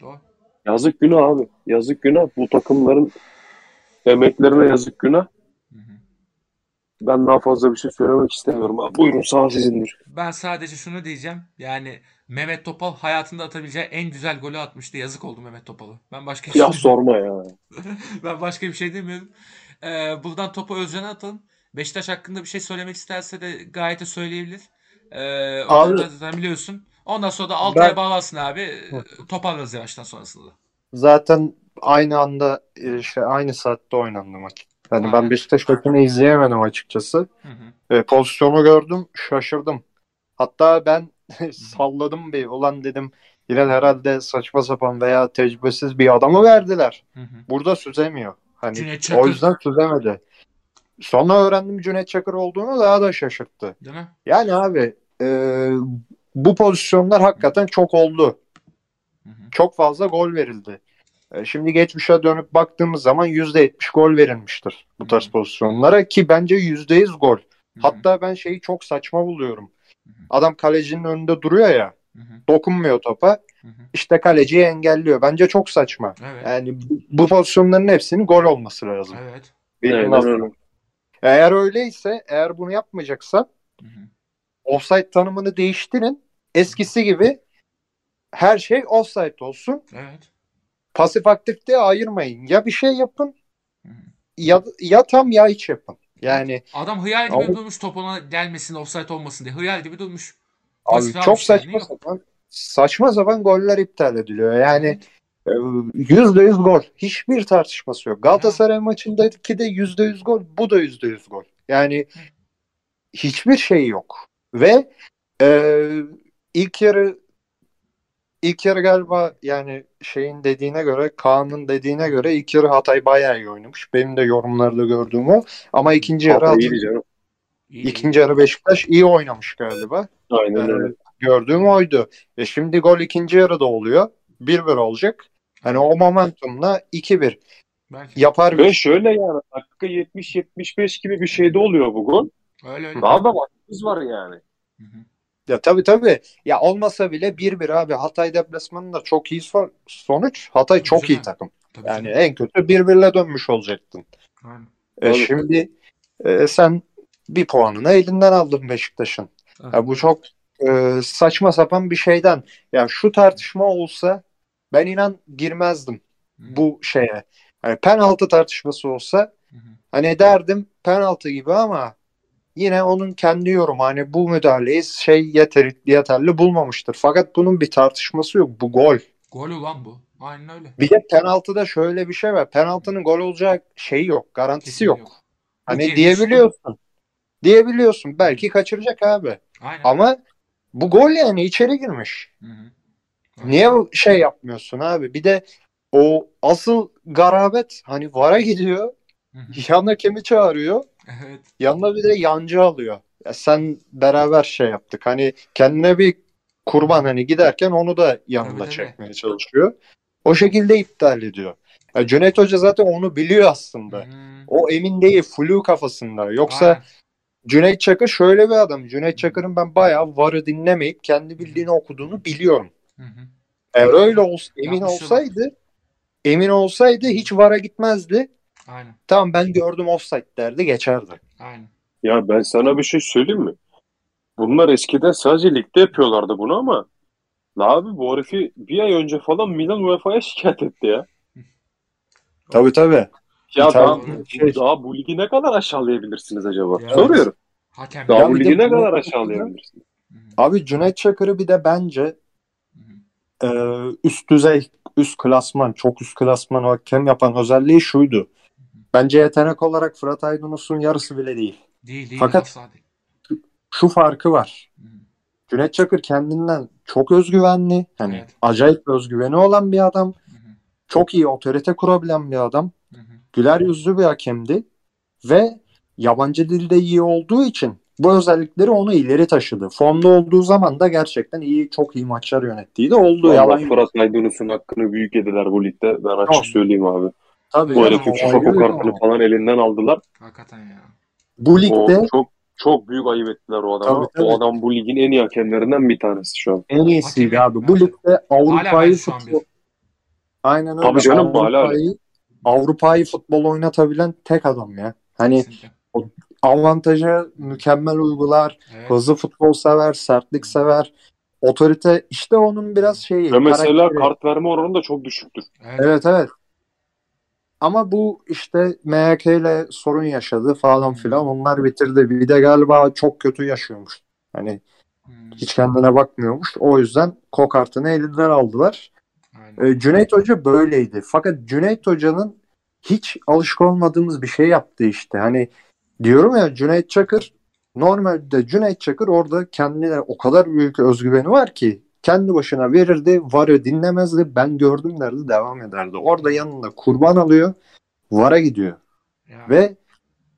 Doğru. Yazık günah abi. Yazık günah. Bu takımların emeklerine yazık günah. Hı hı. Ben daha fazla bir şey söylemek istemiyorum. Abi, buyurun sağ sizindir. Ben sadece şunu diyeceğim. Yani Mehmet Topal hayatında atabileceği en güzel golü atmıştı. Yazık oldu Mehmet Topal'a. Ben başka bir Ya şey sorma ya. <laughs> ben başka bir şey demiyorum. Ee, buradan topu Özcan'a atalım. Beşiktaş hakkında bir şey söylemek isterse de gayet de söyleyebilir. Ee, Abi- zaten biliyorsun. Ondan sonra da Altay'a Ben- bağlarsın abi. Toparlarız yavaştan sonrasında. da. Zaten aynı anda e, şey aynı saatte oynandı maç. Yani Aynen. ben Beşiktaş maçını izleyemedim açıkçası. Hı hı. E, pozisyonu gördüm, şaşırdım. Hatta ben <laughs> salladım bir. Ulan dedim yine herhalde saçma sapan veya tecrübesiz bir adamı verdiler. Hı hı. Burada süzemiyor. Hani Cüneyt Çakır. o yüzden süzemedi. Sonra öğrendim Cüneyt Çakır olduğunu daha da şaşırttı. Değil mi? Yani abi e, bu pozisyonlar hakikaten çok oldu. Hı hı. Çok fazla gol verildi. E, şimdi geçmişe dönüp baktığımız zaman %70 gol verilmiştir bu tarz Hı. pozisyonlara ki bence %100 gol. Hı hı. Hatta ben şeyi çok saçma buluyorum. Adam kalecinin önünde duruyor ya, Hı hı. dokunmuyor topa. Hı hı. İşte kaleciyi engelliyor. Bence çok saçma. Evet. Yani bu, bu pozisyonların hepsinin gol olması lazım. Evet. Benim nazarımda. öyle. Eğer öyleyse, eğer bunu yapmayacaksa offside tanımını değiştirin. Eskisi gibi her şey offside olsun. Evet. Pasif aktif diye ayırmayın. Ya bir şey yapın Hı hı. ya, ya tam ya hiç yapın. Yani Adam hıyal gibi Abi- durmuş top ona gelmesin offside olmasın diye. Hıyal gibi durmuş. abi çok saçma yok. sapan saçma sapan goller iptal ediliyor. Yani e, yüzde yüz gol. Hiçbir tartışması yok. Galatasaray maçındaki de yüzde yüz gol. Bu da yüzde yüz gol. Yani hiçbir şey yok. Ve e, ilk yarı ilk yarı galiba yani şeyin dediğine göre Kaan'ın dediğine göre ilk yarı Hatay bayağı iyi oynamış. Benim de yorumlarda gördüğüm o. Ama ikinci yarı Hatay iyiydi canım. İyi, ikinci yarı Beşiktaş iyi oynamış galiba. Aynen öyle. gördüğüm oydu. E şimdi gol ikinci yarıda oluyor. 1-1 olacak. Hani o momentumla 2-1 Belki. yapar Ve bir şöyle yani dakika 70-75 gibi bir şeyde oluyor bu gol. Öyle öyle. Daha da vaktimiz var yani. Hı hı. Ya tabii tabii. Ya olmasa bile 1-1 abi. Hatay deplasmanında çok iyi son- sonuç. Hatay çok Tabii iyi takım. Tabii Yani canım. en kötü 1-1'le dönmüş olacaktın. Aynen. E şimdi e, sen bir puanını elinden aldın Beşiktaş'ın. Ya bu çok e, saçma sapan bir şeyden. Ya şu tartışma olsa ben inan girmezdim Hı bu şeye. Hani penaltı tartışması olsa Hı hı. hani derdim penaltı gibi ama yine onun kendi yorumu hani bu müdahaleyi şey yeter, yeterli bulmamıştır. Fakat bunun bir tartışması yok. Bu gol. Gol ulan bu. Aynen öyle. Bir de penaltıda şöyle bir şey var. Penaltının gol olacak şeyi yok. Garantisi Kesin yok. Bu Hani girmiş. diyebiliyorsun. Diyebiliyorsun. Belki kaçıracak abi. Aynen. Ama bu gol yani içeri girmiş. Hı hı. Aynen. Niye şey yapmıyorsun abi? Bir de o asıl garabet hani VAR'a gidiyor. Hı hı. Yan hakemi çağırıyor. Evet. Yanına bir de yancı alıyor. Ya sen beraber şey yaptık. Hani kendine bir kurban hani giderken onu da yanında Tabii, tabii. çekmeye çalışıyor. O şekilde iptal ediyor. Ya Cüneyt Hoca zaten onu biliyor aslında. Hı. O emin değil, flu kafasında. Yoksa Aynen. Cüneyt Çakır şöyle bir adam. Cüneyt Çakır'ın ben bayağı VAR'ı dinlemeyip kendi bildiğini okuduğunu biliyorum. Hı hı. Eğer öyle olsa, emin Yapmışlar. olsaydı emin olsaydı hiç VAR'a gitmezdi. Aynen. Tamam ben gördüm offside derdi geçerdi. Aynen. Ya ben sana bir şey söyleyeyim mi? Bunlar eskiden sadece ligde yapıyorlardı bunu ama la abi bu herifi bir ay önce falan Milan UEFA'ya şikayet etti ya. <laughs> Tabii tabii. Ya daha, şey- daha bu ligi ne kadar aşağılayabilirsiniz acaba? Ya. Soruyorum. Hakem. Daha Ya bu ligi ne bu- kadar aşağılayabilirsiniz? Abi Cüneyt Çakır'ı bir de bence e, üst düzey, üst klasman, çok üst klasman hakem yapan özelliği şuydu. Bence yetenek olarak Fırat Aydınus'un yarısı bile değil. Değil değil. Fakat- değil. Şu farkı var. Hı hı. Cüneyt Çakır kendinden çok özgüvenli. Hani Evet. acayip özgüveni olan bir adam. Hı hı. Çok iyi otorite kurabilen bir adam. Hı hı. Güler yüzlü bir hakemdi. Ve yabancı dilde iyi olduğu için bu özellikleri onu ileri taşıdı. Formda olduğu zaman da gerçekten iyi, çok iyi maçlar yönettiği de oldu. Yalan Vallahi. Fırat Aydınus'un hakkını büyük yediler bu ligde. Ben açık Yok. söyleyeyim abi. Tabii Bu o FIFA ayrı bir kartını konu. falan elinden aldılar. Hakikaten ya. Bu O ligde çok çok büyük ayıp ettiler o adama. Tabii, tabii. O adam bu ligin en iyi hakemlerinden bir tanesi şu an. en iyisiydi abi. Bu ligde Avrupa'yı futbol... Aynen öyle. Tabii canım. Avrupa'yı Avrupa'yı futbol oynatabilen tek adam ya. Hani avantajı mükemmel uygular, Evet. hızlı futbol sever, sertlik sever. Otorite işte onun biraz şeyi. Ve mesela karakteri. kart verme oranı da çok düşüktür. Evet. Evet evet. Ama bu işte MHK ile sorun yaşadı falan filan. Onlar bitirdi. Bir de galiba çok kötü yaşıyormuş. Hani Hı. hiç kendine bakmıyormuş. O yüzden kokartını elinden aldılar. Aynen. Ee, Cüneyt Hoca böyleydi. Fakat Cüneyt Hoca'nın hiç alışık olmadığımız bir şey yaptı işte. Hani diyorum ya Cüneyt Çakır normalde Cüneyt Çakır orada kendine o kadar büyük özgüveni var ki kendi başına verirdi, varı dinlemezdi, ben gördüm derdi, devam ederdi. Orada yanında kurban alıyor, vara gidiyor Ya. ve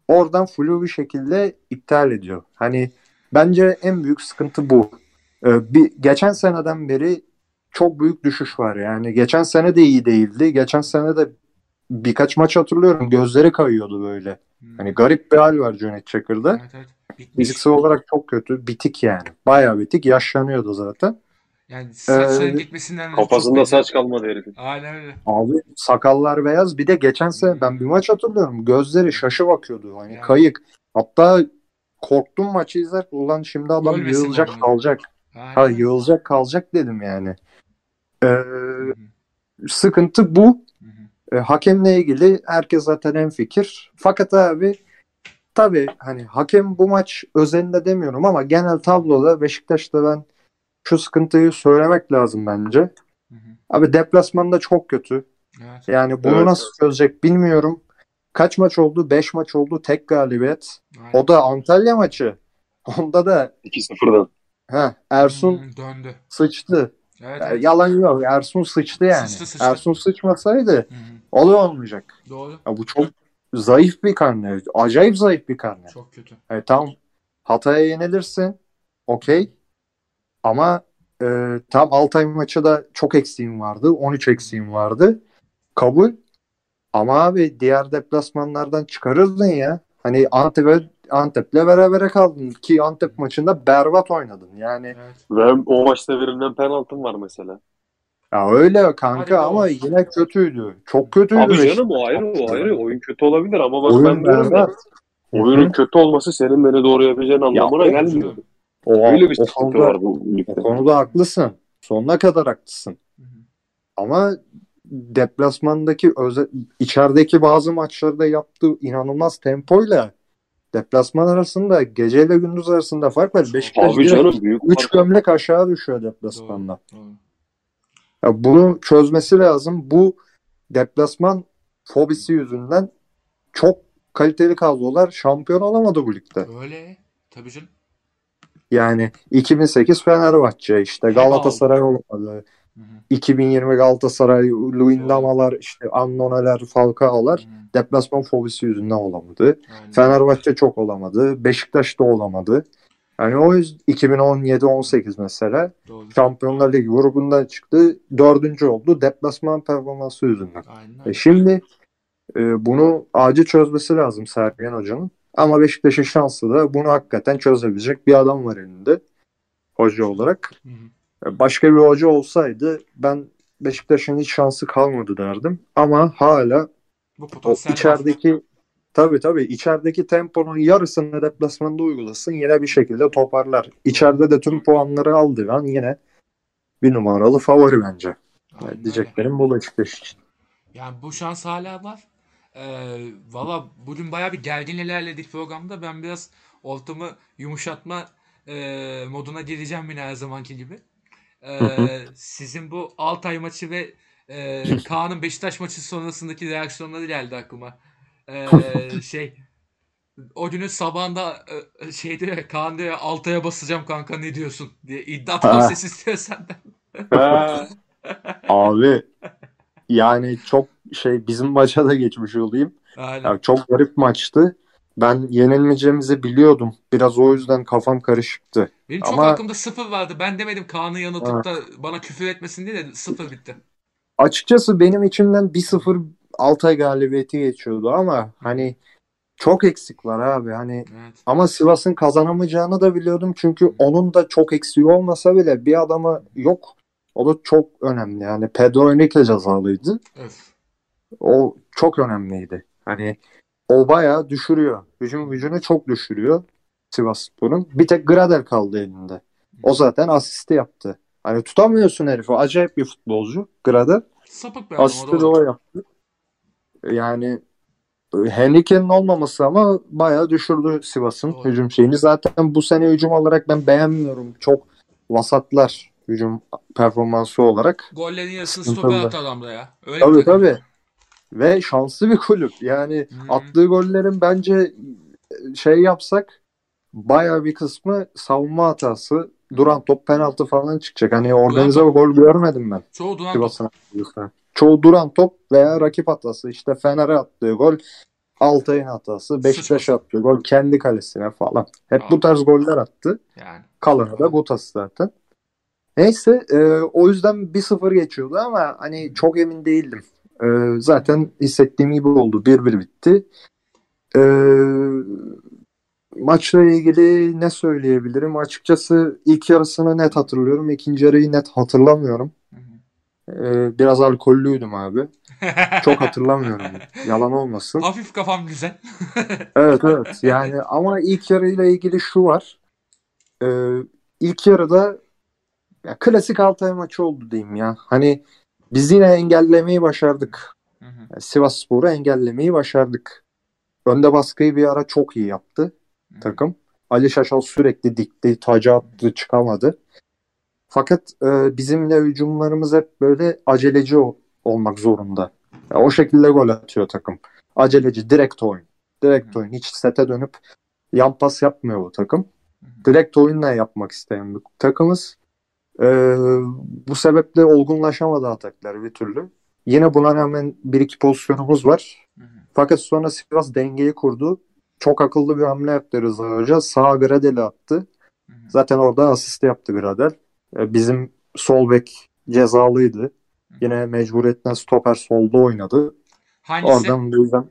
oradan flu bir şekilde iptal ediyor. Hani bence en büyük sıkıntı bu. Ee, bir geçen seneden beri çok büyük düşüş var yani. Geçen sene de iyi değildi. Geçen sene de birkaç maç hatırlıyorum. Gözleri kayıyordu böyle. Hmm. Hani garip bir hal var Cüneyt Çakır'da. Evet, evet. Bitmiş. Fiziksel olarak çok kötü. Bitik yani. Bayağı bitik. Yaşlanıyordu zaten. Yani saçların Ee, gitmesinden de Kafasında saç kalmadı herifin. Aynen öyle. Abi sakallar beyaz. Bir de geçen sene ben bir maç hatırlıyorum. Gözleri şaşı bakıyordu. Hani Yani. kayık. Hatta korktum maçı izler. Ulan şimdi adam Ölmesin yığılacak oradan. kalacak. Aynen. Ha yığılacak kalacak dedim yani. Ee, sıkıntı bu. hı hı. E, hakemle ilgili herkes zaten en fikir. Fakat abi tabii hani hakem bu maç özelinde demiyorum ama genel tabloda Beşiktaş'ta ben şu sıkıntıyı söylemek lazım bence. Hı hı. Abi deplasmanda çok kötü. Evet. Yani bunu Evet, nasıl çözecek bilmiyorum. Kaç maç oldu? 5 maç oldu. Tek galibiyet. Aynen. O da Antalya maçı. Onda da 2-0'dan. ha, Ersun Hı, döndü. sıçtı. Evet, evet. yalan yok. Ersun sıçtı yani. Sıçtı, sıçtı. Ersun sıçmasaydı Hı hı. o da olmayacak. Doğru. Ya bu çok zayıf bir karne. Acayip zayıf bir karne. Çok kötü. Evet, tamam Hatay'a yenilirsin. Okey. Ama e, tam Altay maçı da çok eksiğim vardı. 13 eksiğim vardı. Kabul. Ama abi diğer deplasmanlardan çıkarırdın ya. Hani Antep'e Antep'le berabere kaldın ki Antep maçında berbat oynadın. Yani Evet. Ve o maçta verilen penaltım var mesela. ya öyle Hadi kanka be ama olsun. yine kötüydü. Çok kötüydü. Abi canım o ayrı o ayrı. Oyun kötü olabilir ama bak Oyun ben diyorum ya. berbat. Oyunun kötü olması senin beni doğrayabileceğin anlamına o- gelmiyor. O, Öyle bir o konuda, var bu o konuda haklısın. Sonuna kadar haklısın. Hı hı. Ama deplasmandaki öze, içerideki bazı maçlarda yaptığı inanılmaz tempoyla deplasman arasında geceyle gündüz arasında fark var. Beşiktaş Abi canım büyük 3 fark. gömlek aşağı düşüyor deplasmanda. Doğru. Doğru. Ya bunu çözmesi lazım. Bu deplasman fobisi yüzünden çok kaliteli kadrolar şampiyon olamadı bu ligde. Öyle. Tabii canım. Yani 2008 Fenerbahçe işte Galatasaray olmadı. Hı hı. 2020 Galatasaray, Luyendamalar, işte Annoneler, Falcao'lar deplasman fobisi yüzünden olamadı. Aynen. Fenerbahçe çok olamadı. Beşiktaş da olamadı. Yani o yüzden 2017-18 mesela Doğru. Şampiyonlar Ligi grubundan çıktı. Dördüncü oldu. Deplasman performansı yüzünden. Aynen E şimdi e, bunu acil çözmesi lazım Sergen Hoca'nın. Ama Beşiktaş'ın şansı da bunu hakikaten çözebilecek bir adam var elinde. Hoca olarak. Hı hı. Başka bir hoca olsaydı ben Beşiktaş'ın hiç şansı kalmadı derdim. Ama hala Bu potansiyel var. içerideki tabii tabii içerideki temponun yarısını deplasmanda uygulasın yine bir şekilde toparlar. İçeride de tüm puanları aldı an yine bir numaralı favori bence. Aynen Yani diyeceklerim bu Beşiktaş için. Yani bu şans hala var. Ee, Valla bugün baya bir gergin ilerledik programda. Ben biraz ortamı yumuşatma e, moduna gireceğim yine her zamanki gibi. Ee, sizin bu Altay maçı ve e, <laughs> Kaan'ın Beşiktaş maçı sonrasındaki reaksiyonları geldi aklıma. Ee, <laughs> şey o günün sabahında e, şey diyor Kaan diyor ya, Altay'a basacağım kanka ne diyorsun diye iddia Ha. ses istiyor senden. <laughs> Abi yani çok şey bizim <laughs> maça da geçmiş olayım. Aynen. Ya çok garip maçtı. Ben yenilmeyeceğimizi biliyordum. Biraz o yüzden kafam karışıktı. Benim çok Ama- aklımda sıfır vardı. Ben demedim Kaan'ı yanıltıp da bana küfür etmesin diye de sıfır bitti. Açıkçası benim içimden 1-0 Altay galibiyeti geçiyordu ama hani çok eksik var abi. Hani Evet. ama Sivas'ın kazanamayacağını da biliyordum. Çünkü onun da çok eksiği olmasa bile bir adamı yok. O da çok önemli. Yani Pedro Henrique cezalıydı. Öf. O çok önemliydi. Hani o bayağı düşürüyor. Hücum gücünü çok düşürüyor Sivasspor'un. Bir tek Gradel kaldı elinde. O zaten asisti yaptı. Hani tutamıyorsun herifi. Acayip bir futbolcu Gradel. Sapık bir Asisti de o yaptı. Yani Henrique'nin olmaması ama bayağı düşürdü Sivas'ın hücum şeyini. Zaten bu sene hücum olarak ben beğenmiyorum. Çok vasatlar hücum performansı olarak. Gollerin yarısını stoper attı adamda ya. Öyle Tabii tabii. Ve şanslı bir kulüp. Yani Hı. attığı gollerin bence şey yapsak bayağı bir kısmı savunma hatası. Duran top penaltı falan çıkacak. Hani organize bir gol görmedim ben Çoğu duran top. Sivas'ın. Çoğu duran top veya rakip hatası. İşte Fener'e attığı gol Altay'ın hatası. Beşiktaş attı. Gol kendi kalesine falan. Hep Aa. bu tarz goller attı. Yani. Kalanı da Gotas zaten. Neyse e, o yüzden 1-0 geçiyordu ama hani çok emin değildim. E, zaten hissettiğim gibi oldu. 1-1 bitti. E, maçla ilgili ne söyleyebilirim? Açıkçası ilk yarısını net hatırlıyorum. İkinci yarıyı net hatırlamıyorum. E, biraz alkollüydüm abi. Çok hatırlamıyorum. <laughs> Yalan olmasın. Hafif kafam güzel. <laughs> Evet evet yani ama ilk yarıyla ilgili şu var. Ee, ilk yarıda ya, klasik Altay maçı oldu diyeyim ya. Hani biz yine engellemeyi başardık. Hı hı. Yani Sivasspor'u engellemeyi başardık. Önde baskıyı bir ara çok iyi yaptı takım. Ali Şaşal sürekli dikti, taca attı, çıkamadı. Fakat e, bizimle hücumlarımız hep böyle aceleci ol- olmak zorunda. Ya, o şekilde gol atıyor takım. Aceleci, direkt oyun. Direkt Hı. oyun. Hiç sete dönüp yan pas yapmıyor bu takım. Hı hı. Direkt oyunla yapmak isteyen bir takımız. E, bu sebeple olgunlaşamadı ataklar bir türlü. Yine buna rağmen bir iki pozisyonumuz var. Hı hı. Fakat sonra Sivas dengeyi kurdu. Çok akıllı bir hamle yaptı Rıza Hoca. Sağa Gradel'i attı. Hı. Zaten orada asist yaptı Gradel. E, Bizim sol bek cezalıydı. Yine mecburiyetten stoper solda oynadı. Hangisi? Oradan bu yüzden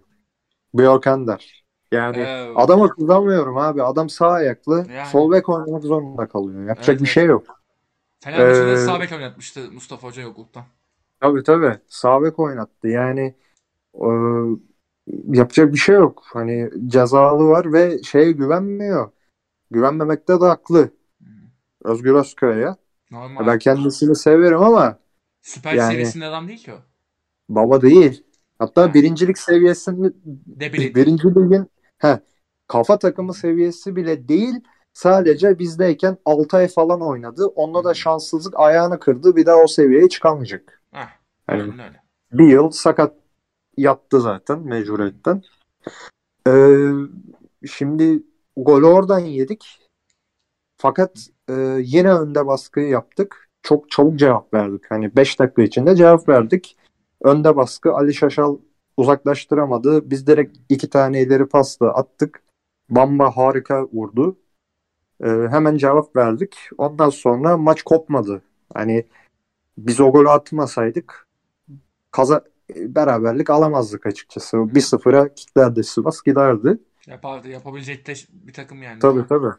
Björkender. Yani Ee, adama kızamıyorum abi. Adam sağ ayaklı. Yani. Sol bek oynamak zorunda kalıyor. Yapacak Evet, bir şey yok. Fenerbahçe'de Ee, sağ bek oynatmıştı Mustafa Hoca yokluktan. Tabii tabii. Sağ bek oynattı. Yani e, yapacak bir şey yok. Hani cezalı var ve şeye güvenmiyor. Güvenmemekte de haklı. Hı. Özgür Özköy'e. Normal. Ben kendisini severim ama Süper yani- seviyesinde adam değil ki o. baba değil. Hatta Ha. birincilik seviyesinde Debilit. birinci ligin he, kafa takımı seviyesi bile değil. Sadece bizdeyken 6 ay falan oynadı. Onda da şanssızlık ayağını kırdı. Bir daha o seviyeye çıkamayacak. Heh, aynen öyle. bir yıl sakat yattı zaten mecburiyetten. Ee, şimdi golü oradan yedik. Fakat e, yine önde baskıyı yaptık. Çok çabuk cevap verdik. Hani 5 dakika içinde cevap verdik. Önde baskı Ali Şaşal uzaklaştıramadı. Biz direkt iki tane ileri pasla attık. Bamba harika vurdu. Ee, hemen cevap verdik. Ondan sonra maç kopmadı. Hani biz o golü atmasaydık kaza beraberlik alamazdık açıkçası. 1-0'a kilitlerdi Sivas giderdi. Yapardı. Yapabilecek de bir takım yani. Tabii tabii.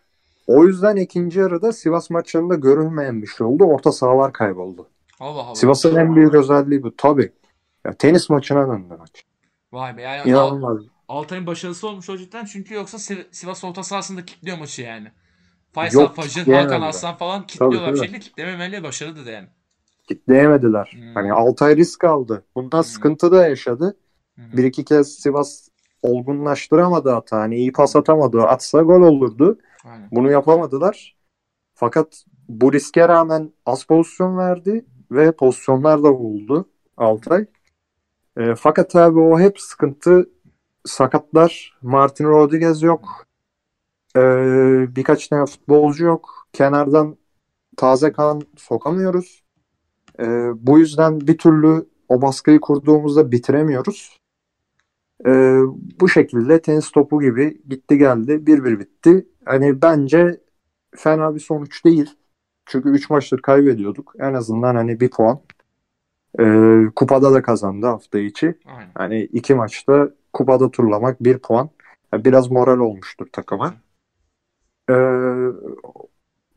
O yüzden ikinci yarıda Sivas maçlarında görülmeyen bir şey oldu. Orta sahalar kayboldu. Allah Allah. Sivas'ın en büyük özelliği bu. Tabii. Ya, tenis maçına döndü maç. Vay be. Yani İnanılmaz. Altay'ın başarısı olmuş o cidden. Çünkü yoksa Siv- Sivas orta sahasında kilitliyor maçı yani. Faysal Yok, kitleyemediler. Hakan Aslan falan kilitliyorlar Tabii, tabii. şekilde. Kitlememeli başarılı da yani. Kitleyemediler. Hmm. Hani Altay risk aldı. Bundan Hmm. sıkıntı da yaşadı. Hı. Bir iki kez Sivas olgunlaştıramadı hata. Hani iyi pas atamadı. Atsa gol olurdu. Aynen. Bunu yapamadılar. Fakat bu riske rağmen az pozisyon verdi ve pozisyonlar da buldu Altay. E, fakat abi o hep sıkıntı sakatlar. Martin Rodriguez yok. E, birkaç tane futbolcu yok. Kenardan taze kan sokamıyoruz. E, bu yüzden bir türlü o baskıyı kurduğumuzda bitiremiyoruz. E, bu şekilde tenis topu gibi gitti geldi. 1-1 bitti. Hani bence fena bir sonuç değil. Çünkü 3 maçtır kaybediyorduk. En azından hani bir puan. Ee, kupada da kazandı hafta içi. Aynen. Hani iki maçta kupada turlamak bir puan. Yani biraz moral olmuştur takıma. Ee,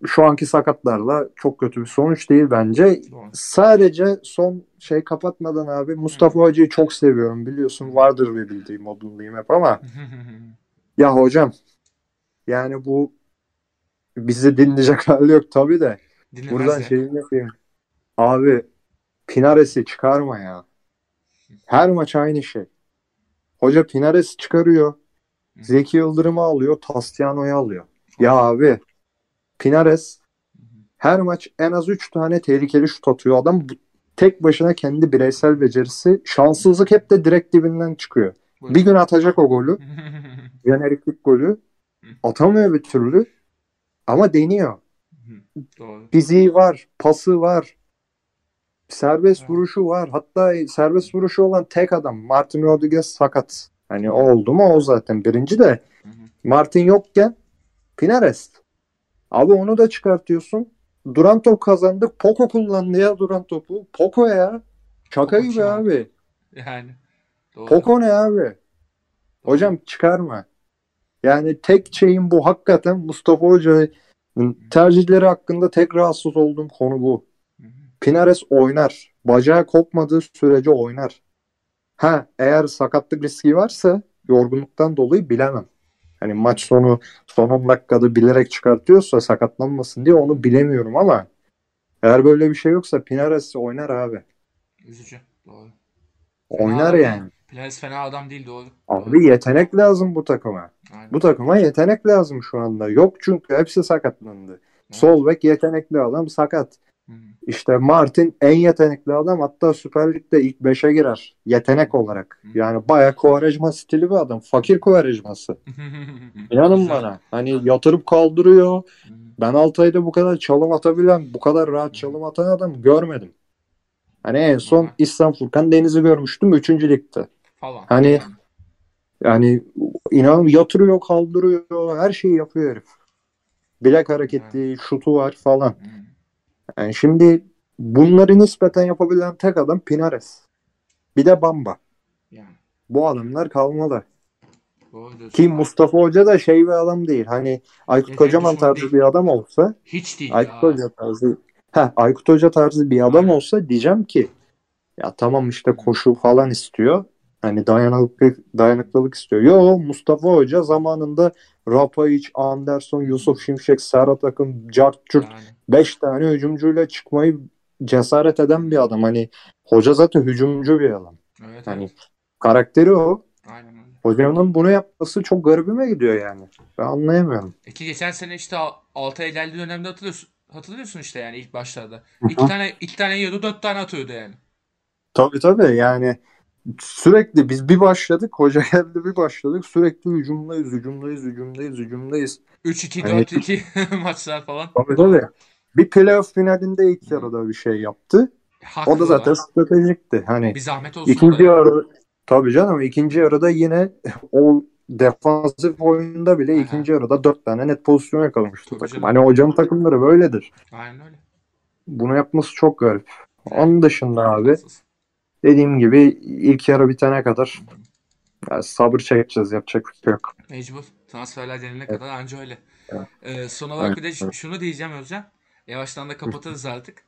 şu anki sakatlarla çok kötü bir sonuç değil bence. Doğru. Sadece son şey kapatmadan abi Mustafa Hoca'yı çok seviyorum biliyorsun vardır bir bildiğim modundayım hep ama <laughs> ya hocam yani bu bizi dinleyecek <laughs> hali yok tabii de Dinlemez buradan ya. şeyini yapayım. Abi Pinares'i çıkarma ya. Her maç aynı şey. Hoca Pinares çıkarıyor. Zeki Yıldırım'ı alıyor. Tastiano'yu alıyor. Ya abi Pinares her maç en az 3 tane tehlikeli şut atıyor. Adam bu- tek başına kendi bireysel becerisi şanssızlık hep de direkt dibinden çıkıyor. Buyurun. Bir gün atacak o golü. <laughs> Jeneriklik golü. Atamıyor bir türlü. Ama deniyor. Doğru. Fiziği var. Pası var. Serbest Evet. vuruşu var. Hatta serbest vuruşu olan tek adam. Martin Rodriguez sakat. Hani oldu mu o zaten. Birinci de. Martin yokken Pinares. Abi onu da çıkartıyorsun. Duran top kazandık. Poco kullandı ya duran topu. Poco ya. Şaka Poco gibi kim abi. <laughs> Yani. Doğru. Poco ne abi? Hocam çıkarma. Yani tek şeyim bu. Hakikaten Mustafa Hoca'nın tercihleri hakkında tek rahatsız olduğum konu bu. Hı hı. Pinares oynar. Bacağı kopmadığı sürece oynar. Ha eğer sakatlık riski varsa yorgunluktan dolayı bilemem. Hani maç sonu son 10 dakikada bilerek çıkartıyorsa sakatlanmasın diye onu bilemiyorum ama eğer böyle bir şey yoksa Pinares oynar abi. Üzücü. Doğru. Oynar Fena yani. Pires fena adam değil doğru. Abi yetenek lazım bu takıma. Aynen. Bu takıma yetenek lazım şu anda. Yok çünkü hepsi sakatlandı. Sol bek yetenekli adam sakat. İşte Martin en yetenekli adam hatta Süper Lig'de ilk 5'e girer. Yetenek olarak. Yani bayağı Quaresma stili bir adam. Fakir Quaresma'sı. <laughs> İnanın bana. Hani yatırıp kaldırıyor. Ben Altay'da bu kadar çalım atabilen, bu kadar rahat çalım atan adam görmedim. Hani en son. İhsan Furkan Deniz'i görmüştüm 3. ligde. Falan. Hani- Yani inan yatırıyor, kaldırıyor, her şeyi yapıyor herif. Bilek hareketi, şutu var falan. Yani şimdi bunları nispeten yapabilen tek adam Pinares. Bir de Bamba. Yani. Bu adamlar kalmalı. Ki Mustafa Hoca da şey bir adam değil. Hani Aykut Yetenek Kocaman tarzı değil. bir adam olsa Hiç değil Aykut ya. Hoca tarzı Heh, Aykut Hoca tarzı bir adam olsa diyeceğim ki ya tamam işte koşu falan istiyor. Hani dayanıklılık, dayanıklılık istiyor. Yo Mustafa Hoca zamanında Rapayic, Anderson, Yusuf Şimşek, Serhat Akın, Cart Yani. 5 tane hücumcuyla çıkmayı cesaret eden bir adam. Hani hoca zaten hücumcu bir adam. Evet, Hani evet. karakteri o. Aynen öyle. Hocanın bunu yapması çok garibime gidiyor yani. Ben anlayamıyorum. E ki geçen sene işte Al- Altay'a geldiği dönemde hatırlıyorsun. Hatırlıyorsun işte yani ilk başlarda. İki tane iki tane yiyordu, dört tane atıyordu yani. Tabii tabii yani sürekli biz bir başladık hoca geldi bir başladık sürekli hücumdayız hücumdayız hücumdayız hücumdayız. 3-2, Hani- 4-2 <laughs> maçlar falan. Tabii tabii. Bir playoff finalinde ilk yarıda bir şey yaptı. Haklı O da zaten olan. stratejikti. Hani bir zahmet olsun. ikinci da. yarı tabii canım ikinci yarıda yine <laughs> o defansif oyunda bile Aha. ikinci yarıda dört tane net pozisyon yakalamıştı Tabii takım. canım. Hani hocanın takımları böyledir. Aynen öyle. Bunu yapması çok garip. Onun dışında abi Haklısın. Dediğim gibi ilk yarı bitene kadar yani sabır çekeceğiz yapacak bir şey yok. Mecbur. Transferler denilene Evet. kadar anca öyle. Evet. Ee, son olarak Evet, bir de şunu diyeceğim Özcan. Yavaştan da kapatırız artık.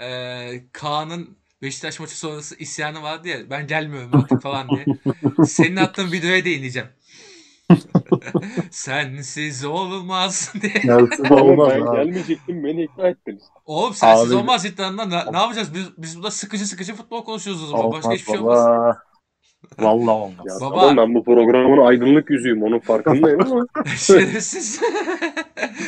Ee, Kaan'ın Beşiktaş maçı sonrası isyanı vardı ya ben gelmiyorum artık falan diye. Senin attığın videoya değineceğim. <laughs> Sensiz olmaz diye. Oğlum olmaz ben abi. gelmeyecektim beni ikna ettiniz. Oğlum sensiz Abi- olmaz iddianından ne, ne yapacağız? Biz, biz burada sıkıcı sıkıcı futbol konuşuyoruz o zaman. Başka Olmaz hiçbir şey olmaz. <laughs> Vallahi olmaz. Ya Baba. tamam ben bu programın aydınlık yüzüyüm onun farkındayım ama. <laughs> Şerefsiz.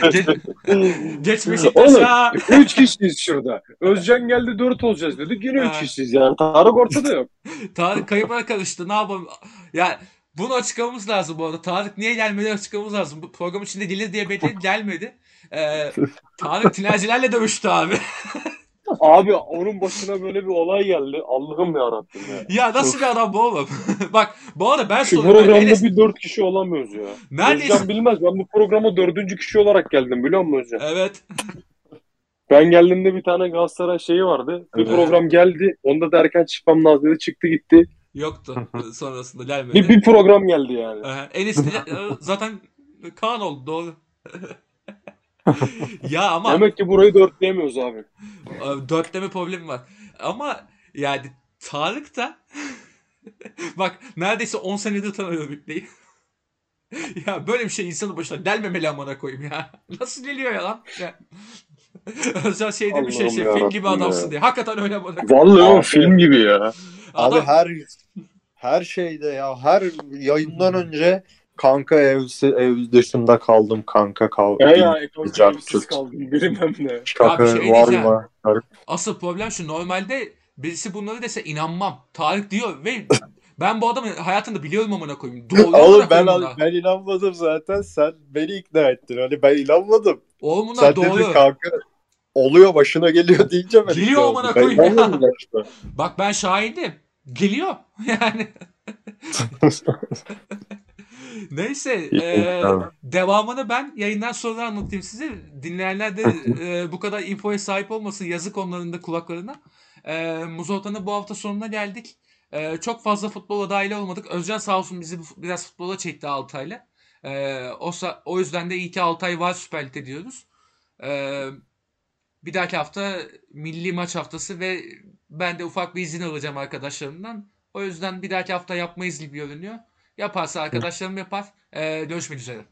Ge- Geç Oğlum Beşiktaş'a. 3 kişiyiz şurada. Özcan geldi 4 olacağız dedik yine 3 Ha. kişiyiz yani. Tarık ortada yok. Tarık kayıplara karıştı. Ne yapalım? Ya bunu açıklamamız lazım bu arada. Tarık niye gelmedi açıklamamız lazım. Bu program içinde gelir diye bekledi gelmedi. Ee, Tarık tinercilerle dövüştü abi. <laughs> Abi onun başına böyle bir olay geldi. Allah'ım ya Rabbim ya. ya nasıl bir adam bu oğlum? <laughs> Bak bu arada ben Şu soruyorum. programda Enes, bir 4 kişi olamıyoruz ya. neredeyiz? Özcan bilmez. Ben bu programa 4. kişi olarak geldim biliyor musun Özcan? Evet. Ben geldiğimde bir tane Galatasaray şeyi vardı. Bir Evet. program geldi. Onda da erken çıkmam lazım dedi. Çıktı gitti. Yoktu. Sonrasında gelmedi. Bir, bir program geldi yani. Aha, Enes bile- e, zaten Kaan oldu doğru. <laughs> ya ama Demek ki burayı dörtleyemiyoruz abi. e, dörtleme problemi var. Ama yani Tarık da <laughs> bak neredeyse 10 senedir tanıyor Bükle'yi. <laughs> ya böyle bir şey insanın başına gelmemeli amına koyayım ya. Nasıl geliyor ya lan? Ya. <laughs> Özcan şey demiş ya şey, film gibi adamsın ya. diye. Hakikaten öyle koyayım. Vallahi o Abi. film gibi ya. Abi Adam, her her şeyde ya her yayından önce kanka evsi ev dışında kaldım kanka kal. Ya ya ekonomik kaldım bilmem ne. Şaka şey var mı? asıl problem şu normalde birisi bunları dese inanmam. Tarık diyor ve ben bu adamı hayatında biliyorum amına koyayım. Doğru Oğlum ben koyayım bunlar. ben inanmadım zaten. Sen beni ikna ettin. Hani ben inanmadım. Oğlum bunlar Sen doğru. dedin kanka oluyor başına geliyor deyince ben Geliyor amına oldum. Ben koyayım ya. <laughs> Bak ben şahidim. Geliyor. <laughs> Yani <laughs> Neyse e, devamını ben yayından sonra anlatayım size. Dinleyenler de e, bu kadar infoya sahip olmasın yazık onların da kulaklarına. E, Muzoltan'ın bu hafta sonuna geldik. E, çok fazla futbola dahil olmadık. Özcan sağ olsun bizi biraz futbola çekti Altay'la. E, o, o yüzden de iyi ki Altay var Süper Lig'de diyoruz. E, bir dahaki hafta milli maç haftası ve ben de ufak bir izin alacağım arkadaşlarımdan. O yüzden bir dahaki hafta yapmayız gibi görünüyor. Yaparsa arkadaşlarım yapar. Ee, görüşmek üzere.